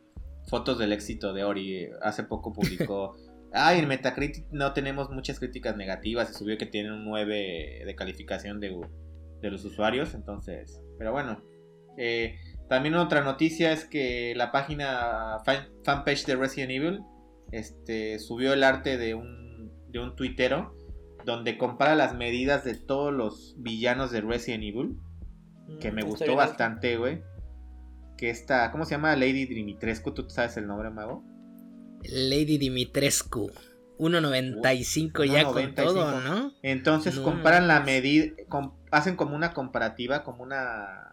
fotos del éxito de Ori. Hace poco publicó, ay, en Metacritic no tenemos muchas críticas negativas, se subió que tiene un 9 de calificación de, de los usuarios, entonces, pero bueno, eh, también otra noticia es que la página fanpage de Resident Evil este, subió el arte de un, de un tuitero donde compara las medidas de todos los villanos de Resident Evil. Que me mm, gustó bastante, güey. Que esta, ¿cómo se llama? Lady Dimitrescu, ¿tú sabes el nombre, mago? Lady Dimitrescu. 1.95 ya con todo, ¿no? Entonces comparan la medida, hacen como una comparativa, como una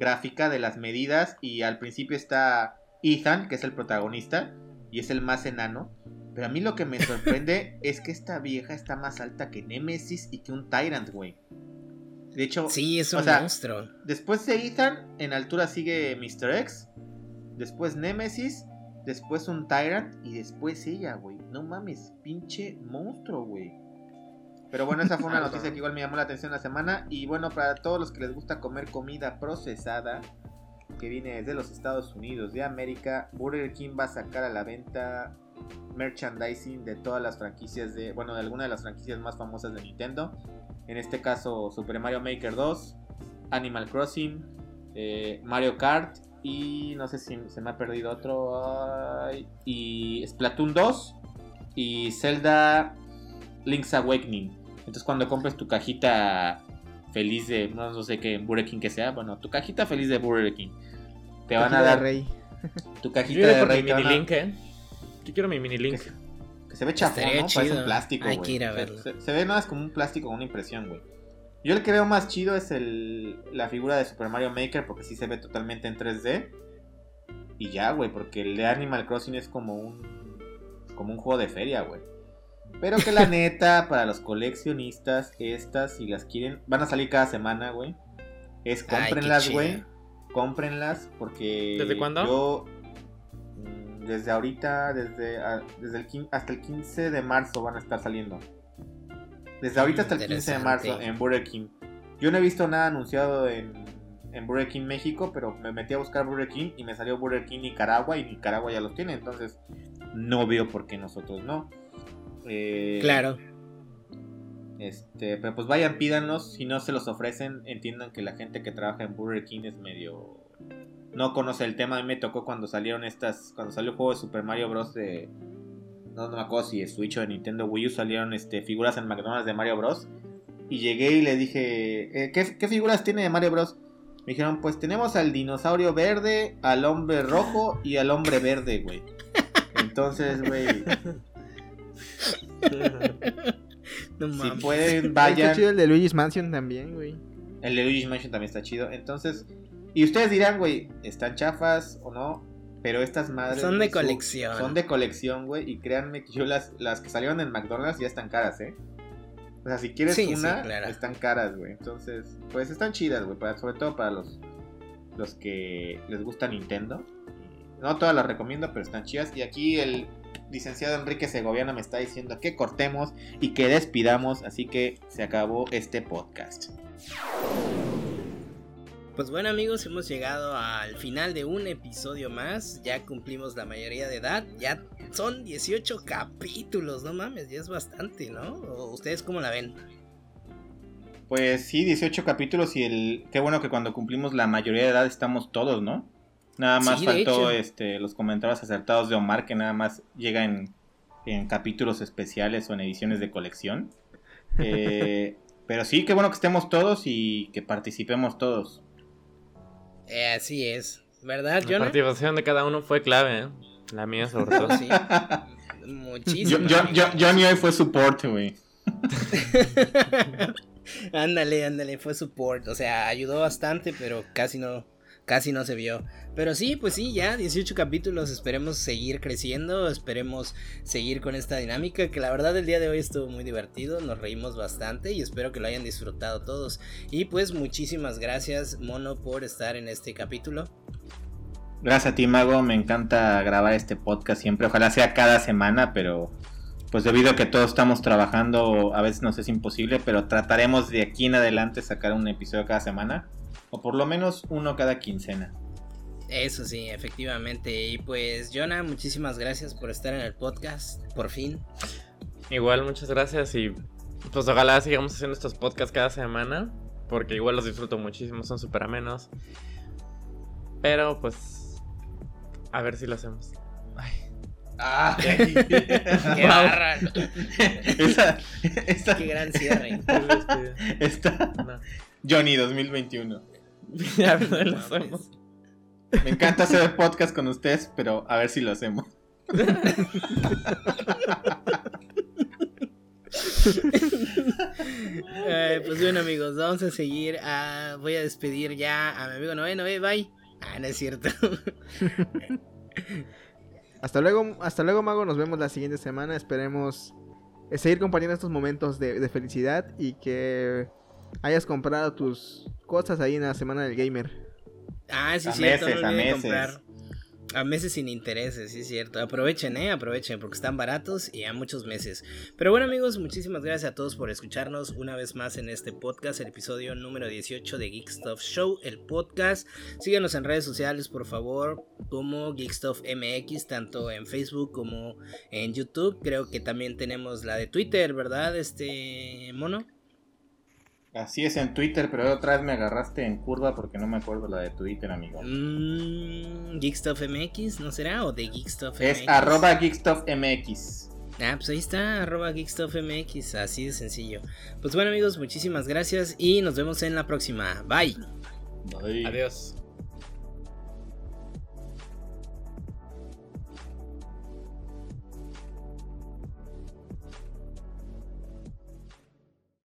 gráfica de las medidas y al principio está Ethan, que es el protagonista y es el más enano. Pero a mí lo que me sorprende es que esta vieja está más alta que Nemesis y que un Tyrant, güey. De hecho, sí, es un monstruo. Después de Ethan, en altura sigue Mr. X. Después Nemesis. Después un Tyrant. Y después ella, güey. No mames, pinche monstruo, güey. Pero bueno, esa fue una noticia que igual me llamó la atención la semana. Y bueno, para todos los que les gusta comer comida procesada, que viene desde los Estados Unidos de América, Burger King va a sacar a la venta merchandising de todas las franquicias de, bueno, de algunas de las franquicias más famosas de Nintendo. En este caso, Super Mario Maker 2, Animal Crossing, eh, Mario Kart y no sé si se me ha perdido otro. y Splatoon 2 y Zelda Link's Awakening. Entonces cuando compres tu cajita feliz de, no, sé qué, Burger King que sea, bueno, tu cajita feliz de Burger King, te van a dar... Rey. Tu cajita de rey. Mi mini link, ¿eh? Yo quiero mi mini link. Que, se ve chafón, ¿no? Parece un plástico, Hay que ir a verlo. Se, ve nada como un plástico, una impresión, güey. Yo el que veo más chido es el, la figura de Super Mario Maker porque sí se ve totalmente en 3D. Y ya, güey, porque el de Animal Crossing es como un como un juego de feria, güey. Pero que la neta, para los coleccionistas, estas, si las quieren, van a salir cada semana, güey. Es cómprenlas, güey. Cómprenlas, porque. ¿Desde cuándo? Yo. Mm, desde ahorita, desde, desde el, hasta el 15 de marzo van a estar saliendo. Desde ahorita hasta el 15 de marzo en Burger King. Yo no he visto nada anunciado en, en Burger King México, pero me metí a buscar Burger King y me salió Burger King Nicaragua y Nicaragua ya los tiene. Entonces, no veo por qué nosotros no. Eh, claro. Este, pero pues vayan, pídanlos. Si no se los ofrecen, entiendan que la gente que trabaja en Burger King es medio. No conoce el tema. A mí me tocó cuando salieron estas. Cuando salió el juego de Super Mario Bros. de. No, me acuerdo si de Switch o de Nintendo Wii U salieron este, figuras en McDonald's de Mario Bros. Y llegué y le dije, eh, ¿qué, ¿qué figuras tiene de Mario Bros? Me dijeron, pues tenemos al dinosaurio verde, al hombre rojo y al hombre verde, güey. Entonces, güey, si pueden, vayan. Está chido el de Luigi's Mansion también, güey. El de Luigi's Mansion también está chido. Entonces, y ustedes dirán, güey, ¿están chafas o no? Pero estas madres. Son de colección. Son de colección, güey. Y créanme que yo las, las que salieron en McDonald's ya están caras, ¿eh? O sea, si quieres una, están caras, güey. Entonces, pues están chidas, güey. Sobre todo para los, los que les gusta Nintendo. No todas las recomiendo, pero están chidas. Y aquí el, licenciado Enrique Segoviano me está diciendo que cortemos y que despidamos, así que se acabó este podcast. Pues bueno amigos, hemos llegado al final de un episodio más, ya cumplimos la mayoría de edad, ya son 18 capítulos, no mames, ya es bastante, ¿no? ¿Ustedes cómo la ven? Pues sí, 18 capítulos y el qué bueno que cuando cumplimos la mayoría de edad estamos todos, ¿no? Nada más faltó este los comentarios acertados de Omar que nada más llega en, capítulos especiales o en ediciones de colección. Eh, pero sí, qué bueno que estemos todos y que participemos todos. Eh, así es, ¿verdad, La participación de cada uno fue clave, ¿eh? La mía sobre todo. sí. Muchísimo. Johnny hoy fue support, güey. ándale, ándale, fue support. O sea, ayudó bastante, pero casi no, casi no se vio. Pero sí, pues sí, ya 18 capítulos, esperemos seguir creciendo, esperemos seguir con esta dinámica, que la verdad el día de hoy estuvo muy divertido, nos reímos bastante y espero que lo hayan disfrutado todos. Y pues muchísimas gracias, Mono, por estar en este capítulo. Gracias a ti, Mago, me encanta grabar este podcast siempre, ojalá sea cada semana, pero pues debido a que todos estamos trabajando, a veces nos es imposible, pero trataremos de aquí en adelante sacar un episodio cada semana, o por lo menos uno cada quincena. Eso sí, efectivamente. Y pues, Jonah, muchísimas gracias por estar en el podcast, por fin. Igual, muchas gracias y pues ojalá sigamos haciendo estos podcasts cada semana, porque igual los disfruto muchísimo, son súper amenos. Pero pues, a ver si lo hacemos. Ay. Ah, qué barra. esa, esa, Qué gran cierre. Esta. Johnny 2021. ya, lo hacemos. Me encanta hacer el podcast con ustedes, pero a ver si lo hacemos. pues bueno amigos, vamos a seguir. voy a despedir ya a mi amigo Noé. Noé, bye. Ah, no es cierto. Hasta luego, hasta luego, Mago. Nos vemos la siguiente semana. Esperemos eh, seguir compartiendo estos momentos de, felicidad y que hayas comprado tus cosas ahí en la semana del gamer. Ah, sí, sí, no a meses. comprar. A meses sin intereses, sí es cierto. Aprovechen, eh, aprovechen porque están baratos y a muchos meses. Pero bueno amigos, muchísimas gracias a todos por escucharnos una vez más en este podcast, el episodio número 18 de Geek Stuff Show, el podcast. Síganos en redes sociales, por favor, como Geek Stuff MX, tanto en Facebook como en YouTube. Creo que también tenemos la de Twitter, ¿verdad? Este mono. Así es en Twitter, pero otra vez me agarraste en curva porque no me acuerdo la de Twitter, amigo. Mmm, GeekstuffMX, ¿no será? ¿O de GeekstuffMX? Es arroba GeekstuffMX. Ah, pues ahí está, arroba GeekstuffMX, así de sencillo. Pues bueno amigos, muchísimas gracias y nos vemos en la próxima. Bye. Bye. Adiós.